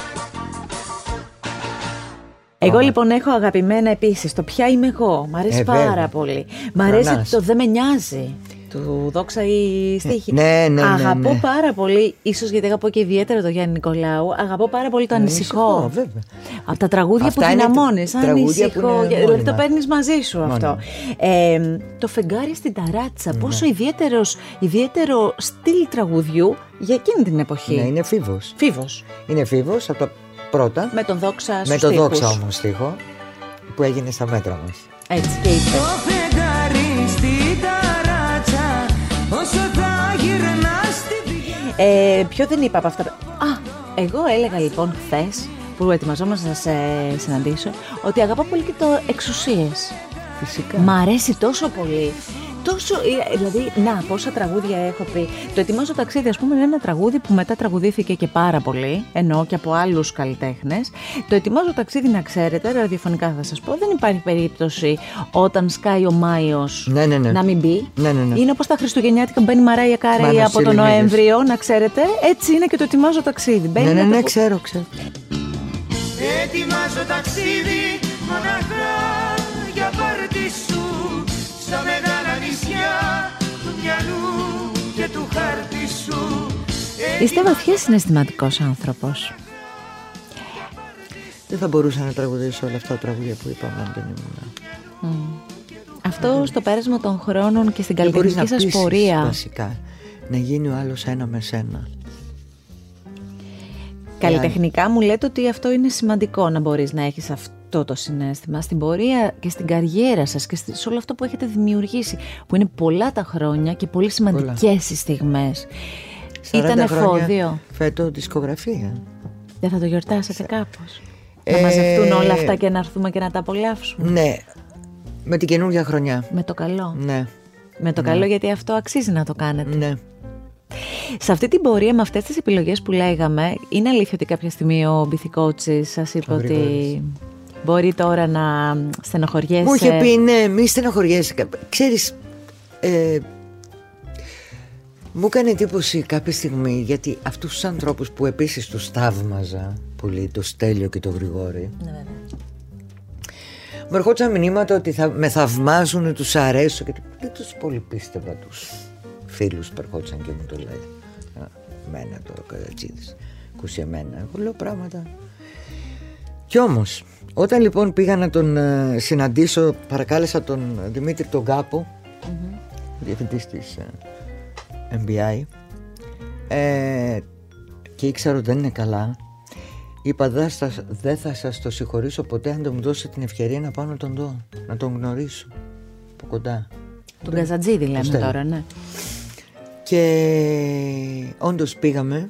Εγώ λοιπόν έχω αγαπημένα επίσης το Ποια είμαι εγώ. Μ' αρέσει Ε, πάρα βέβαια. πολύ. Μ' αρέσει Θανάση. το Δεν με νοιάζει. Του δόξα η στίχη. Ναι, ναι, ναι, Αγαπώ ναι. πάρα πολύ, ίσως γιατί αγαπώ και ιδιαίτερα τον Γιάννη Νικολάου, αγαπώ πάρα πολύ το Ανησυχώ, ανησυχώ. βέβαια. Από τα τραγούδια Αυτά που είναι δυναμώνει. τραγούδια που είναι Ανησυχώ. Δηλαδή το μόνιμα. παίρνεις μαζί σου αυτό. Ε, το φεγγάρι στην ταράτσα. Ναι. Πόσο ιδιαίτερος, ιδιαίτερο στυλ τραγουδιού για εκείνη την εποχή. Ναι, είναι φίβος. Φίβος. Είναι φίβος από τα πρώτα. Με τον δόξα Με στους το στίχους. δόξα όμως στίχο που έγινε στα μέτρα μας. Έτσι και είπε. Όσο θα γυρνάς την πηγή Ε, ποιο δεν είπα από αυτά. Α, εγώ έλεγα λοιπόν χθες που ετοιμαζόμαστε να σε συναντήσω ότι αγαπώ πολύ και το εξουσίες. Φυσικά. Μ' αρέσει τόσο πολύ. Τόσο, ε, δηλαδή, να, πόσα τραγούδια έχω πει. Το ετοιμάζω ταξίδι, ας πούμε, είναι ένα τραγούδι που μετά τραγουδήθηκε και πάρα πολύ, εννοώ και από άλλους καλλιτέχνες. Το ετοιμάζω ταξίδι, να ξέρετε, ραδιοφωνικά θα σας πω, δεν υπάρχει περίπτωση όταν σκάει ο Μάιος Ναι, ναι, ναι. να μην μπει. Ναι, ναι, ναι. Είναι όπως τα Χριστουγεννιάτικα που μπαίνει η Μαράια Κάρεϊ Μάνα από τον Σιλινίδης. Νοέμβριο, να ξέρετε. Έτσι είναι και το ετοιμάζω ταξίδι. Μπαίνει Ναι, ναι, με το ναι, που- ξέρω, ξέρω. Ετοιμάζω ταξίδι μοναχά για πάρτι σου Στα μεγάλα Είστε βαθιά συναισθηματικός άνθρωπος. Δεν θα μπορούσα να τραγουδήσω όλα αυτά τα τραγούδια που είπαμε αν δεν ήμουν. Αυτό στο πέρασμα των χρόνων και στην Δεν μπορείς καλλιτεχνική να σας πείσεις, πορεία. Βασικά. Να γίνει ο άλλος ένα με σένα. Καλλιτεχνικά μου λέτε ότι αυτό είναι σημαντικό να μπορείς να έχεις αυτό το συνέστημα στην πορεία και στην καριέρα σας και στη- σε όλο αυτό που έχετε δημιουργήσει που είναι πολλά τα χρόνια και πολύ σημαντικές οι στιγμές. 40 Ήταν χρόνια εφόδιο. Φέτο δισκογραφία. Δεν θα το γιορτάσετε κάπως. Να Ε, μαζευτούν όλα αυτά και να έρθουμε και να τα απολαύσουμε. Ναι, με την καινούργια χρονιά. Με το καλό. Ναι, Με το καλό γιατί αυτό αξίζει να το κάνετε. ναι. Σε αυτή την πορεία με αυτές τις επιλογές που λέγαμε, είναι αλήθεια ότι κάποια στιγμή ο Μπιθικότσης σας είπε Ο ότι Γρηγόρης. Μπορεί τώρα να στενοχωριέσαι. Μου είχε πει ναι, μη στενοχωριέσαι. Κα- Ξέρεις, ε, μου έκανε εντύπωση κάποια στιγμή γιατί αυτούς τους ανθρώπους που επίσης τους θαύμαζα πολύ, το Στέλιο και το Γρηγόρη, Ναι, βέβαια. μου ερχόντουσαν μηνύματα ότι θα, με θαυμάζουν, τους αρέσω και δεν τους πολύ πίστευα τους φίλους που ερχόντουσαν και μου το λέει. Α, Μένα το κατατσίδης, ακούσει εμένα, εγώ λέω πράγματα. Κι όμως, όταν λοιπόν πήγα να τον ε, συναντήσω, παρακάλεσα τον Δημήτρη τον καπο διευθυντής της ε, MBI, ε, και ήξερα ότι δεν είναι καλά, είπα δεν θα, δεν θα σας το συγχωρήσω ποτέ αν δεν μου δώσετε την ευκαιρία να πάω να τον δω, να τον γνωρίσω από κοντά. Τον Καζατζίδη λέμε Στέλιο. τώρα, ναι. Και όντως πήγαμε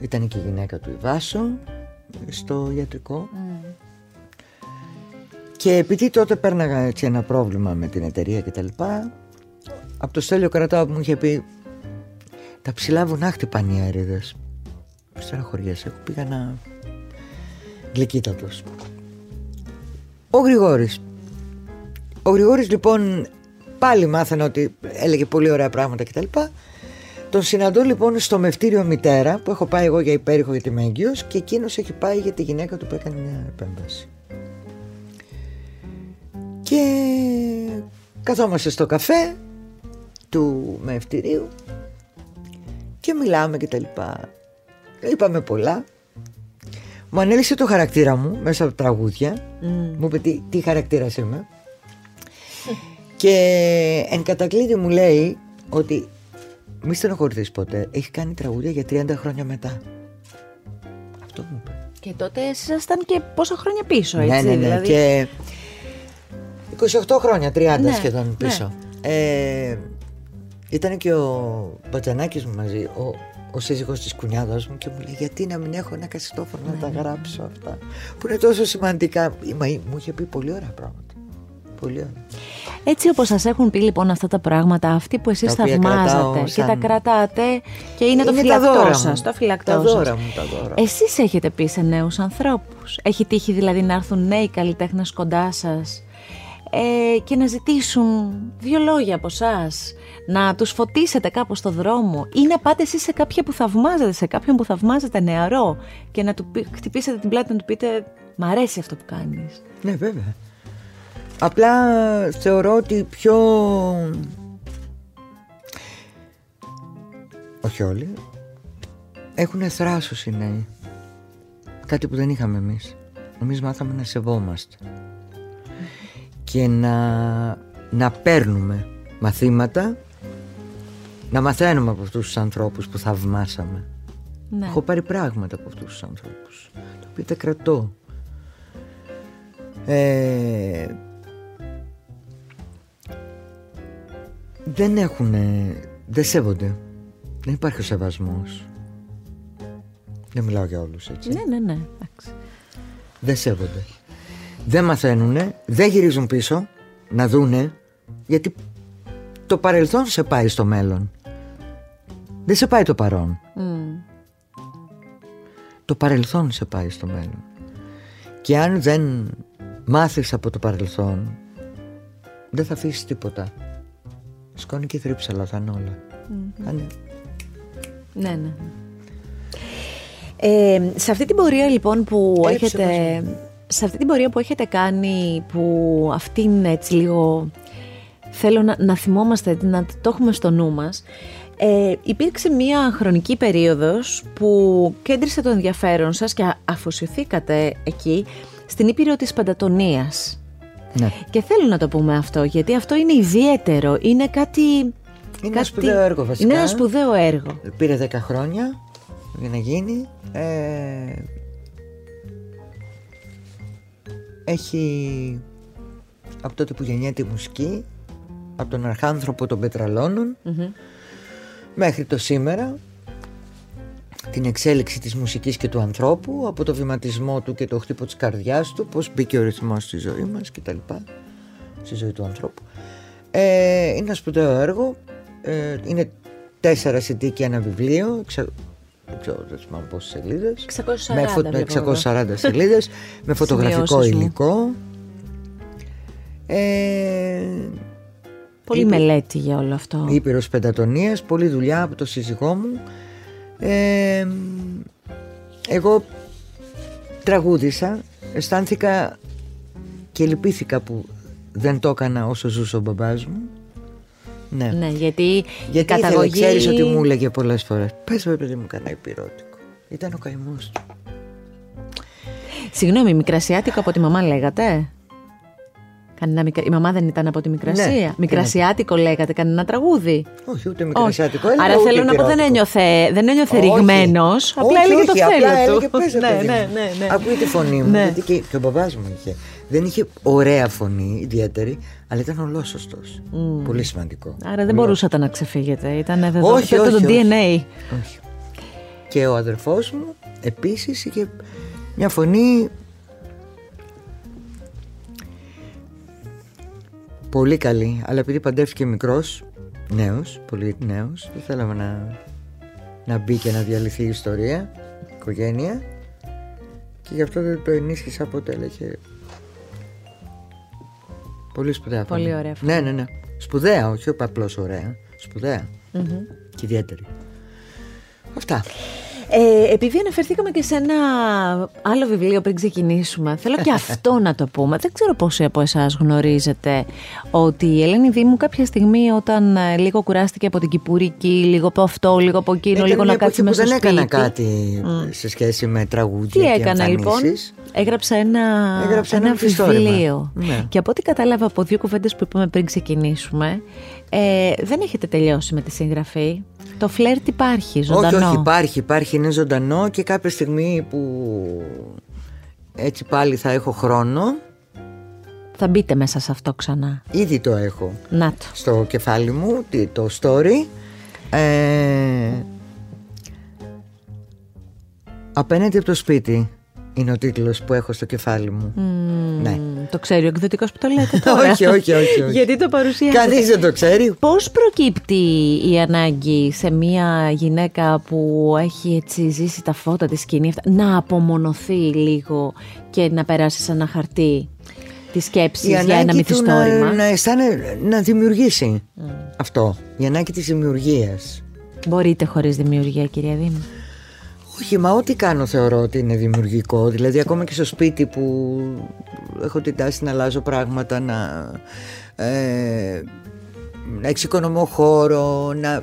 Ήταν και η γυναίκα του η Βάσο Στο ιατρικό Και επειδή τότε πέρναγα έτσι ένα πρόβλημα με την εταιρεία και τα λοιπά Από το Στέλιο Κρατάω που μου είχε πει Τα ψηλά βουνά χτυπάνε οι αέριδες Στεναχωριέσαι Εγώ πήγα να γλυκύτατος. Ο Γρηγόρης. Ο Γρηγόρης λοιπόν πάλι μάθανε ότι έλεγε πολύ ωραία πράγματα κτλ. Τον συναντώ λοιπόν στο μευτήριο μητέρα που έχω πάει εγώ για υπέρηχο γιατί είμαι έγκυος και εκείνος έχει πάει για τη γυναίκα του που έκανε μια επέμβαση. Και καθόμαστε στο καφέ του μευτηρίου και μιλάμε και τα λοιπά. Είπαμε πολλά. Μου ανέλησε το χαρακτήρα μου μέσα από τραγούδια. Μου είπε τι, τι χαρακτήρας είμαι. Και εν κατακλείδη μου λέει ότι μη στενοχωρηθείς ποτέ, έχει κάνει τραγούδια για 30 χρόνια μετά. Αυτό μου είπε. Και τότε εσείς ήσασταν και πόσα χρόνια πίσω, έτσι. ναι, ναι, ναι. Δηλαδή; Και 28 χρόνια, 30 Ναι, σχεδόν ναι. πίσω. Ε, Ήταν και ο Μπατζανάκης μου μαζί, ο, ο σύζυγος της κουνιάδας μου και μου λέει γιατί να μην έχω ένα κασιτόφωνο να τα γράψω αυτά που είναι τόσο σημαντικά. Μα, μου είχε πει πολύ ωραία πράγματα. Πολύ ωραία. Έτσι όπως σας έχουν πει λοιπόν αυτά τα πράγματα, αυτοί που εσείς Τα οποία θαυμάζατε κρατάω και σαν- τα κρατάτε και είναι, το Είναι τα δώρα φυλακτό μου. σας. Το φυλακτό Τα σας. δώρα μου, τα δώρα. Εσείς έχετε πει σε νέους ανθρώπους. Έχει τύχει δηλαδή να έρθουν νέοι καλλιτέχνες κοντά σας ε, και να ζητήσουν δύο λόγια από εσά, να τους φωτίσετε κάπου στο δρόμο ή να πάτε εσείς σε κάποια που θαυμάζετε, σε κάποιον που θαυμάζετε νεαρό και να του πει- χτυπήσετε την πλάτη να του πείτε «Μ' αρέσει αυτό που κάνεις». Ναι, βέβαια. Απλά θεωρώ ότι πιο... Όχι όλοι. Έχουν θράσος οι νέοι. Κάτι που δεν είχαμε εμείς. Εμείς μάθαμε να σεβόμαστε. Και να, να παίρνουμε μαθήματα, να μαθαίνουμε από αυτούς τους ανθρώπους που θαυμάσαμε. Ναι. Έχω πάρει πράγματα από αυτούς τους ανθρώπους Τα οποία τα κρατώ ε, Δεν έχουν Δεν σέβονται Δεν υπάρχει ο σεβασμός Δεν μιλάω για όλους έτσι Ναι, ναι, ναι. εντάξει. Δεν σέβονται Δεν μαθαίνουνε Δεν γυρίζουν πίσω Να δούνε Γιατί το παρελθόν σε πάει στο μέλλον Δεν σε πάει το παρόν Μμ. το παρελθόν σε πάει στο μέλλον. Και αν δεν μάθεις από το παρελθόν, δεν θα αφήσεις τίποτα. Σκόνη και θρύψαλα θα είναι όλα. Θα είναι- Ναι, ναι. Ε, σε αυτή την πορεία λοιπόν που Έλειψε έχετε σε αυτή την πορεία που έχετε κάνει που αυτή είναι έτσι λίγο θέλω να, να θυμόμαστε να το έχουμε στο νου μας ε, υπήρξε μια χρονική περίοδος που κέντρισε το ενδιαφέρον σας και αφοσιωθήκατε εκεί στην Ήπειρο της Παντατονίας Ναι. και θέλω να το πούμε αυτό γιατί αυτό είναι ιδιαίτερο είναι κάτι Είναι ένα κάτι- σπουδαίο έργο βασικά. είναι ένα σπουδαίο έργο Πήρε 10 χρόνια για να γίνει. Ε, έχει από τότε που γεννιέται η μουσική, από τον αρχάνθρωπο των πετραλώνων μέχρι το σήμερα την εξέλιξη της μουσικής και του ανθρώπου από το βηματισμό του και το χτύπο της καρδιάς του πώς μπήκε ο ρυθμός στη ζωή μας και τα λοιπά στη ζωή του ανθρώπου ε, είναι ένα σπουδαίο έργο ε, είναι τέσσερα CD και ένα βιβλίο ξα... δεν ξέρω δεν θυμάμαι πόσες σελίδες 640 με, φω... με βλέπω εδώ. 640 σελίδες με φωτογραφικό Σημειώσεις μου. υλικό ε, Πολύ Είπε- μελέτη για όλο αυτό. Ήπειρος Πεντατονίας, πολλή δουλειά από το σύζυγό μου. Ε, εγώ τραγούδισα, αισθάνθηκα και λυπήθηκα που δεν το έκανα όσο ζούσε ο μπαμπάς μου. Ναι. Ναι, γιατί η Γιατί καταγωγή... ήθελε, ξέρεις ότι μου έλεγε πολλές φορές Πες με παιδί μου κανένα υπηρώτικο Ήταν ο καημός του Συγγνώμη, μικρασιάτικο από τη μαμά λέγατε; Κανένα μικρα... Η μαμά δεν ήταν από τη Μικρασία. Ναι, Μικρασιάτικο λέγατε, κανένα τραγούδι. Όχι ούτε Όχι. μικρασιάτικο έλεγα, Άρα ούτε θέλω να πω δεν υπηρώτικο. ένιωθε, δεν ένιωθε Όχι. ρηγμένος, απλά Όχι, έλεγε το όχι, απλά θέλω έλεγε, του. «Πες, ρε ναι, παιδί ναι, μου». ναι, ναι. Ακούει τη φωνή μου, Ναι. γιατί και, και ο μπαμπάς μου είχε. Δεν είχε ωραία φωνή, ιδιαίτερη, αλλά ήταν ολόσωστος. Πολύ σημαντικό. Άρα δεν μπορούσατε να ξεφύγετε. Ήταν δεδομένο Όχι, το όχι, όχι. DNA. Όχι. Και ο αδερφός μου επίσης είχε μια φωνή πολύ καλή, αλλά επειδή παντρεύτηκε μικρός, νέος, πολύ νέος, δεν θέλαμε να, να μπει και να διαλυθεί η ιστορία, η οικογένεια και γι' αυτό δεν το ενίσχυσα ποτέ, έλεγε Πολύ σπουδαία φωνή. Πολύ ωραία φωνή. Ναι, ναι, ναι. Σπουδαία, όχι απλώς ωραία. Σπουδαία. Και ιδιαίτερη. Αυτά. Ε, επειδή αναφερθήκαμε και σε ένα άλλο βιβλίο πριν ξεκινήσουμε, θέλω και αυτό να το πούμε. Δεν ξέρω πόσοι από εσάς γνωρίζετε ότι η Ελένη Δήμου κάποια στιγμή όταν ε, λίγο κουράστηκε από την Κυπουρική, λίγο από αυτό, λίγο από εκείνο, Ήταν λίγο μια να κάτσει εποχή μέσα που στο δεν σπίτι. έκανα κάτι σε σχέση με τραγούδια Τι και έκανα λοιπόν, εμφανίσεις. έγραψα ένα, Έγραψε ένα ένα μυθιστόρημα. βιβλίο. Ναι. Και από ό,τι κατάλαβα από δύο κουβέντες που είπαμε πριν ξεκινήσουμε, ε, δεν έχετε τελειώσει με τη συγγραφή. Το φλερτ υπάρχει ζωντανό. Όχι, όχι, υπάρχει, υπάρχει, είναι ζωντανό και κάποια στιγμή που έτσι πάλι θα έχω χρόνο Θα μπείτε μέσα σε αυτό ξανά. Ήδη το έχω Να το. στο κεφάλι μου, τι- το story. Ε, απέναντι από το σπίτι είναι ο τίτλος που έχω στο κεφάλι μου. Ναι. Μ, Το ξέρει ο εκδοτικός που το λέτε τώρα. όχι, όχι, όχι, όχι. Γιατί το παρουσιάζει. Κανείς δεν το ξέρει. Πώς προκύπτει η ανάγκη σε μια γυναίκα που έχει έτσι ζήσει τα φώτα της σκηνή αυτά, να απομονωθεί λίγο και να περάσει σε ένα χαρτί της σκέψης Η για ένα ανάγκη του να, μυθιστόρημα; να, αισθάνε, να δημιουργήσει αυτό. Η ανάγκη της δημιουργίας. Μπορείτε χωρίς δημιουργία κυρία Δήμη. Όχι, μα ό,τι κάνω θεωρώ ότι είναι δημιουργικό. Δηλαδή, ακόμα και στο σπίτι που έχω την τάση να αλλάζω πράγματα, να, ε, να εξοικονομώ χώρο, να,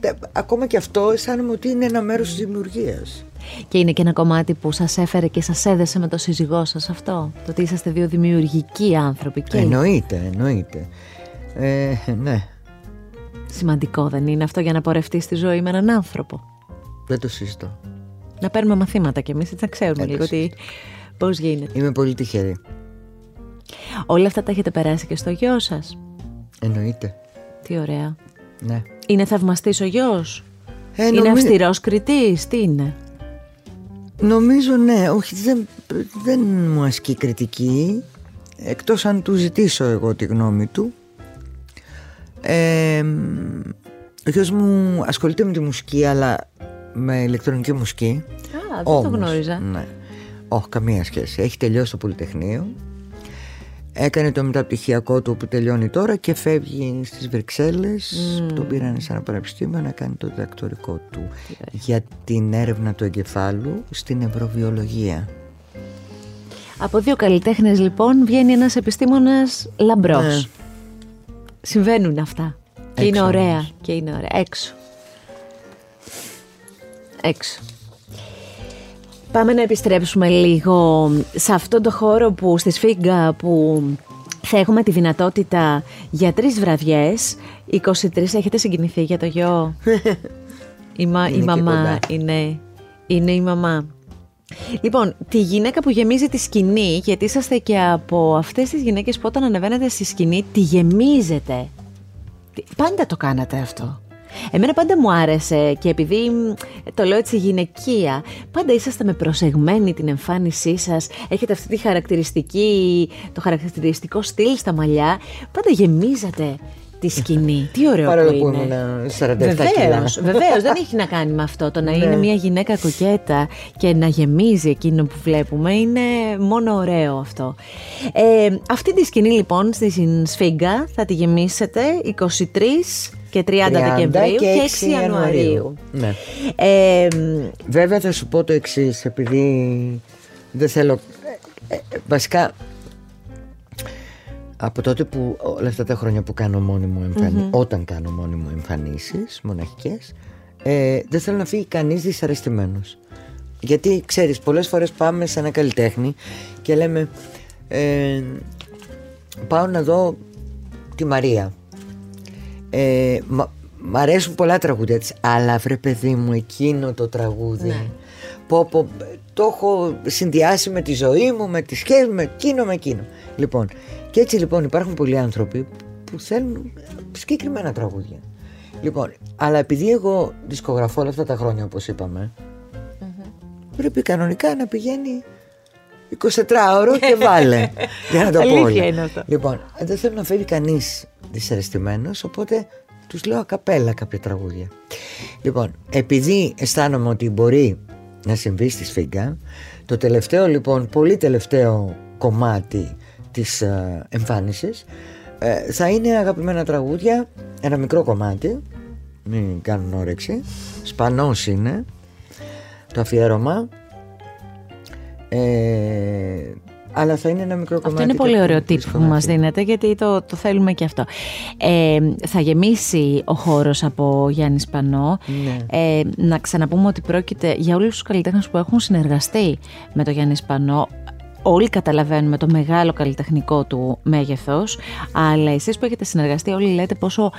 ε, ακόμα και αυτό αισθάνομαι ότι είναι ένα μέρος της δημιουργίας. Και είναι και ένα κομμάτι που σας έφερε και σας έδεσε με το σύζυγό σας αυτό; Το ότι είσαστε δύο δημιουργικοί άνθρωποι. Και Εννοείται, εννοείται. Ε, ναι, σημαντικό δεν είναι αυτό για να πορευτεί στη ζωή με έναν άνθρωπο; δεν το συζητώ. Να παίρνουμε μαθήματα κι εμείς έτσι να ξέρουμε λίγο Εντάξει. τι, πώς γίνεται. Είμαι πολύ τυχερή. Όλα αυτά τα έχετε περάσει και στο γιο σας; Εννοείται. Τι ωραία. Ναι. Είναι θαυμαστής ο γιος; Ε, είναι νομι- αυστηρός κριτής; Τι είναι; Νομίζω ναι, όχι δεν, δεν μου ασκεί κριτική εκτός αν του ζητήσω εγώ τη γνώμη του. Ε, ο γιος μου ασχολείται με τη μουσική αλλά με ηλεκτρονική μουσική. Α, δεν το Όμως, γνώριζα. Ναι. Όχι, καμία σχέση. Έχει τελειώσει το Πολυτεχνείο. Έκανε το μεταπτυχιακό του που τελειώνει τώρα και φεύγει στις Βρυξέλλες. Τον πήραν σε ένα πανεπιστήμιο να κάνει το διδακτορικό του για την έρευνα του εγκεφάλου στην ευρωβιολογία. Από δύο καλλιτέχνες λοιπόν βγαίνει ένας επιστήμονας λαμπρός. Ναι. Συμβαίνουν αυτά. Και Έξω είναι ωραία. όμως. Και είναι ωραία. Έξω. Έξω. Πάμε να επιστρέψουμε λίγο σε αυτόν το χώρο που στη Σφίγγα που θα έχουμε τη δυνατότητα για τρεις βραδιές. 23 έχετε συγκινηθεί για το γιο; η, μα- η Είναι και μαμά κοντά. είναι, είναι η μαμά. Λοιπόν, τη γυναίκα που γεμίζει τη σκηνή, γιατί είσαστε και από αυτές τις γυναίκες που όταν ανεβαίνετε στη σκηνή τη γεμίζετε. Τι- Πάντα το κάνατε αυτό. Εμένα πάντα μου άρεσε και επειδή μ, το λέω έτσι γυναικεία, πάντα είσαστε με προσεγμένη την εμφάνισή σας, έχετε αυτή τη χαρακτηριστική, το χαρακτηριστικό στυλ στα μαλλιά, πάντα γεμίζατε τη σκηνή. Τι ωραίο Παρόλο που που είναι. ήμουν 47 Βεβαίως, κιλά. βεβαίως, δεν έχει να κάνει με αυτό. Το να είναι μια γυναίκα κοκέτα και να γεμίζει εκείνο που βλέπουμε είναι μόνο ωραίο αυτό. Ε, αυτή τη σκηνή λοιπόν στη Σφίγγα θα τη γεμίσετε 23 και 30, 30 Δεκεμβρίου και 6 Ιανουαρίου. Ιανουαρίου. Ναι. Ε, Βέβαια θα σου πω το εξής, επειδή δεν θέλω. ε, ε, βασικά, από τότε που όλα αυτά τα χρόνια που κάνω μόνη μου εμφανι... όταν κάνω μόνη μου εμφανίσεις μοναχικές, ε, δεν θέλω να φύγει κανείς δυσαρεστημένος. Γιατί ξέρεις, πολλές φορές πάμε σε ένα καλλιτέχνη και λέμε ε, πάω να δω τη Μαρία. Ε, μα- μ' αρέσουν πολλά τραγούδια της Αλλά βρε παιδί μου εκείνο το τραγούδι. Πω, πω, Το έχω συνδυάσει με τη ζωή μου Με τη σχέση με εκείνο με εκείνο. Λοιπόν και έτσι λοιπόν υπάρχουν πολλοί άνθρωποι Που θέλουν συγκεκριμένα τραγούδια. Λοιπόν αλλά επειδή εγώ δισκογραφώ όλα αυτά τα χρόνια όπως είπαμε Πρέπει κανονικά να πηγαίνει 24 ώρο και βάλε Για να το πω Αλήθεια όλα. είναι αυτό. Λοιπόν, δεν θέλω να φεύγει κανείς δυσαρεστημένος, οπότε τους λέω ακαπέλα κάποια τραγούδια. Λοιπόν, επειδή αισθάνομαι ότι μπορεί να συμβεί στη Σφίγγα, το τελευταίο λοιπόν, πολύ τελευταίο κομμάτι της ε, εμφάνισης ε, θα είναι αγαπημένα τραγούδια, ένα μικρό κομμάτι, μην κάνουν όρεξη, σπανός είναι το αφιέρωμα, ε, αλλά θα είναι ένα μικρό κομμάτι. Αυτό είναι πολύ κάποιου ωραίο tip που δισκογραφή. μας δίνετε γιατί το, το θέλουμε και αυτό. Ε, θα γεμίσει ο χώρος από Γιάννης Σπανό. Ναι. Ε, να ξαναπούμε ότι πρόκειται για όλους τους καλλιτέχνες που έχουν συνεργαστεί με το Γιάννης Σπανό. Όλοι καταλαβαίνουμε το μεγάλο καλλιτεχνικό του μέγεθος, αλλά εσείς που έχετε συνεργαστεί όλοι λέτε πόσο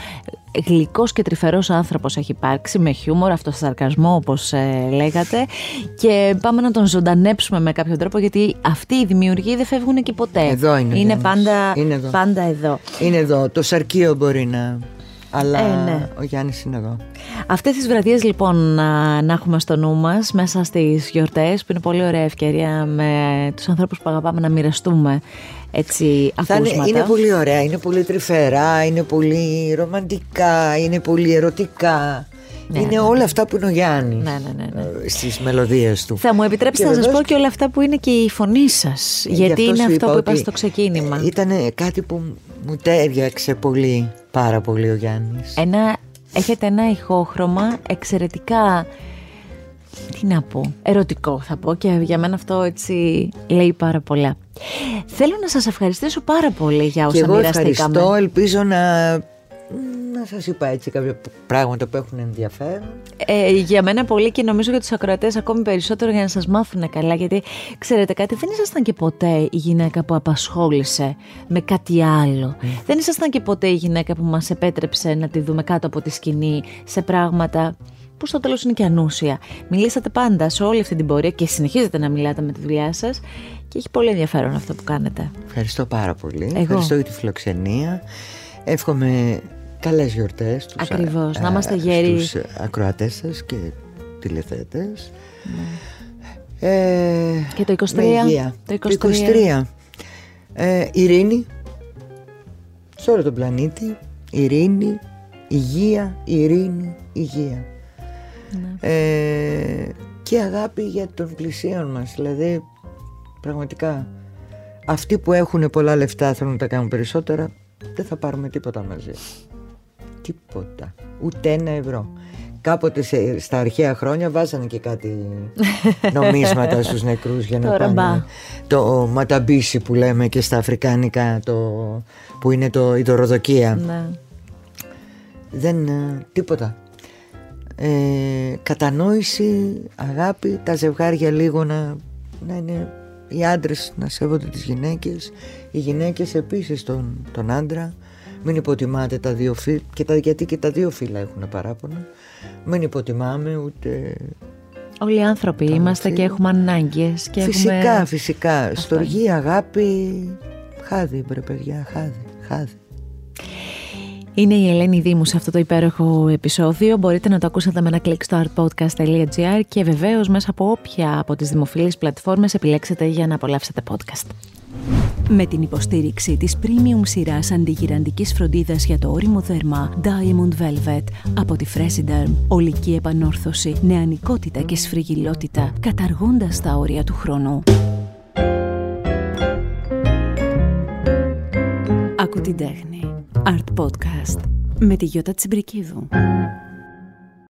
γλυκός και τρυφερός άνθρωπος έχει υπάρξει, με χιούμορ, αυτοσαρκασμό όπως ε, λέγατε και πάμε να τον ζωντανέψουμε με κάποιο τρόπο γιατί αυτοί οι δημιουργοί δεν φεύγουν και ποτέ. Εδώ είναι ο Είναι Γιάννης. πάντα, Είναι εδώ. πάντα εδώ. Είναι εδώ. Το σαρκείο μπορεί να. Αλλά Ε, ναι. ο Γιάννης είναι εδώ. Αυτές τις βραδιές λοιπόν να, να έχουμε στο νου μας μέσα στις γιορτές που είναι πολύ ωραία ευκαιρία με τους ανθρώπους που αγαπάμε να μοιραστούμε έτσι Θα είναι, ακούσματα. είναι πολύ ωραία, είναι πολύ τρυφερά, είναι πολύ ρομαντικά, είναι πολύ ερωτικά. Ναι, είναι ναι, όλα αυτά που είναι ο Γιάννης Ναι, ναι, ναι, ναι. ε, στις μελωδίες του. Θα μου επιτρέψετε Και να σας βεβαίως πω και όλα αυτά που είναι και η φωνή σας. Ε, γιατί γι' είναι σου αυτό είπα που είπα ότι στο ξεκίνημα. Ήταν κάτι που μου τέριαξε πολύ, πάρα πολύ ο Γιάννης. Ένα, έχετε ένα ηχόχρωμα εξαιρετικά, τι να πω, ερωτικό θα πω και για μένα αυτό έτσι λέει πάρα πολλά. Θέλω να σας ευχαριστήσω πάρα πολύ για όσα και εγώ μοιραστήκαμε. ευχαριστώ, ελπίζω να, να σας είπα έτσι κάποια πράγματα που έχουν ενδιαφέρον. Ε, για μένα πολύ και νομίζω για τους ακροατές ακόμη περισσότερο για να σας μάθουν καλά γιατί ξέρετε κάτι δεν ήσασταν και ποτέ η γυναίκα που απασχόλησε με κάτι άλλο δεν ήσασταν και ποτέ η γυναίκα που μας επέτρεψε να τη δούμε κάτω από τη σκηνή σε πράγματα που στο τέλος είναι και ανούσια μιλήσατε πάντα σε όλη αυτή την πορεία και συνεχίζετε να μιλάτε με τη δουλειά σας και έχει πολύ ενδιαφέρον αυτό που κάνετε Ευχαριστώ πάρα πολύ. Εγώ. Ευχαριστώ για τη φιλοξενία. Εύχομαι καλές γιορτές στους, Ακριβώς. Να είμαστε γέροι. στους ακροατές σας και τηλεθέτες. Ε, Ναι. Και το 23, με υγεία. το Το 23. 23. Ε, ειρήνη σε όλο τον πλανήτη. Ειρήνη, υγεία, ειρήνη, υγεία. Ναι. Ε, και αγάπη για τον πλησίον μας. Δηλαδή, πραγματικά, αυτοί που έχουν πολλά λεφτά θέλουν να τα κάνουν περισσότερα, δεν θα πάρουμε τίποτα μαζί. Τίποτα. Ούτε ένα ευρώ. Κάποτε σε, στα αρχαία χρόνια βάζανε και κάτι νομίσματα στους νεκρούς για να Το ραμπά. πάνε το ματαμπίσι που λέμε και στα αφρικάνικα το, που είναι το, η δωροδοκία ναι. δεν ε, τίποτα ε, κατανόηση, αγάπη τα ζευγάρια λίγο να, να είναι οι άντρες να σέβονται τις γυναίκες οι γυναίκες επίσης τον, τον άντρα μην υποτιμάτε τα δύο φύλλα και τα, γιατί και τα δύο φύλλα έχουν παράπονα μην υποτιμάμε ούτε Όλοι οι άνθρωποι Καλό είμαστε και φίλο. έχουμε ανάγκες και φυσικά έχουμε... φυσικά στοργή αγάπη χάδι μπρε παιδιά χάδι, χάδι. Είναι η Ελένη Δήμου σε αυτό το υπέροχο επεισόδιο. Μπορείτε να το ακούσετε με ένα κλικ στο artpodcast.gr και βεβαίως μέσα από όποια από τις δημοφιλείς πλατφόρμες επιλέξετε για να απολαύσετε podcast. Με την υποστήριξη της premium σειράς αντιγυραντικής φροντίδας για το όριμο δέρμα Diamond Velvet από τη Fresiderm, ολική επανόρθωση, νεανικότητα και σφριγιλότητα, καταργώντας τα όρια του χρόνου. Άκου την τέχνη. Art Podcast. Με τη Γιώτα Τσιμπρικίδου.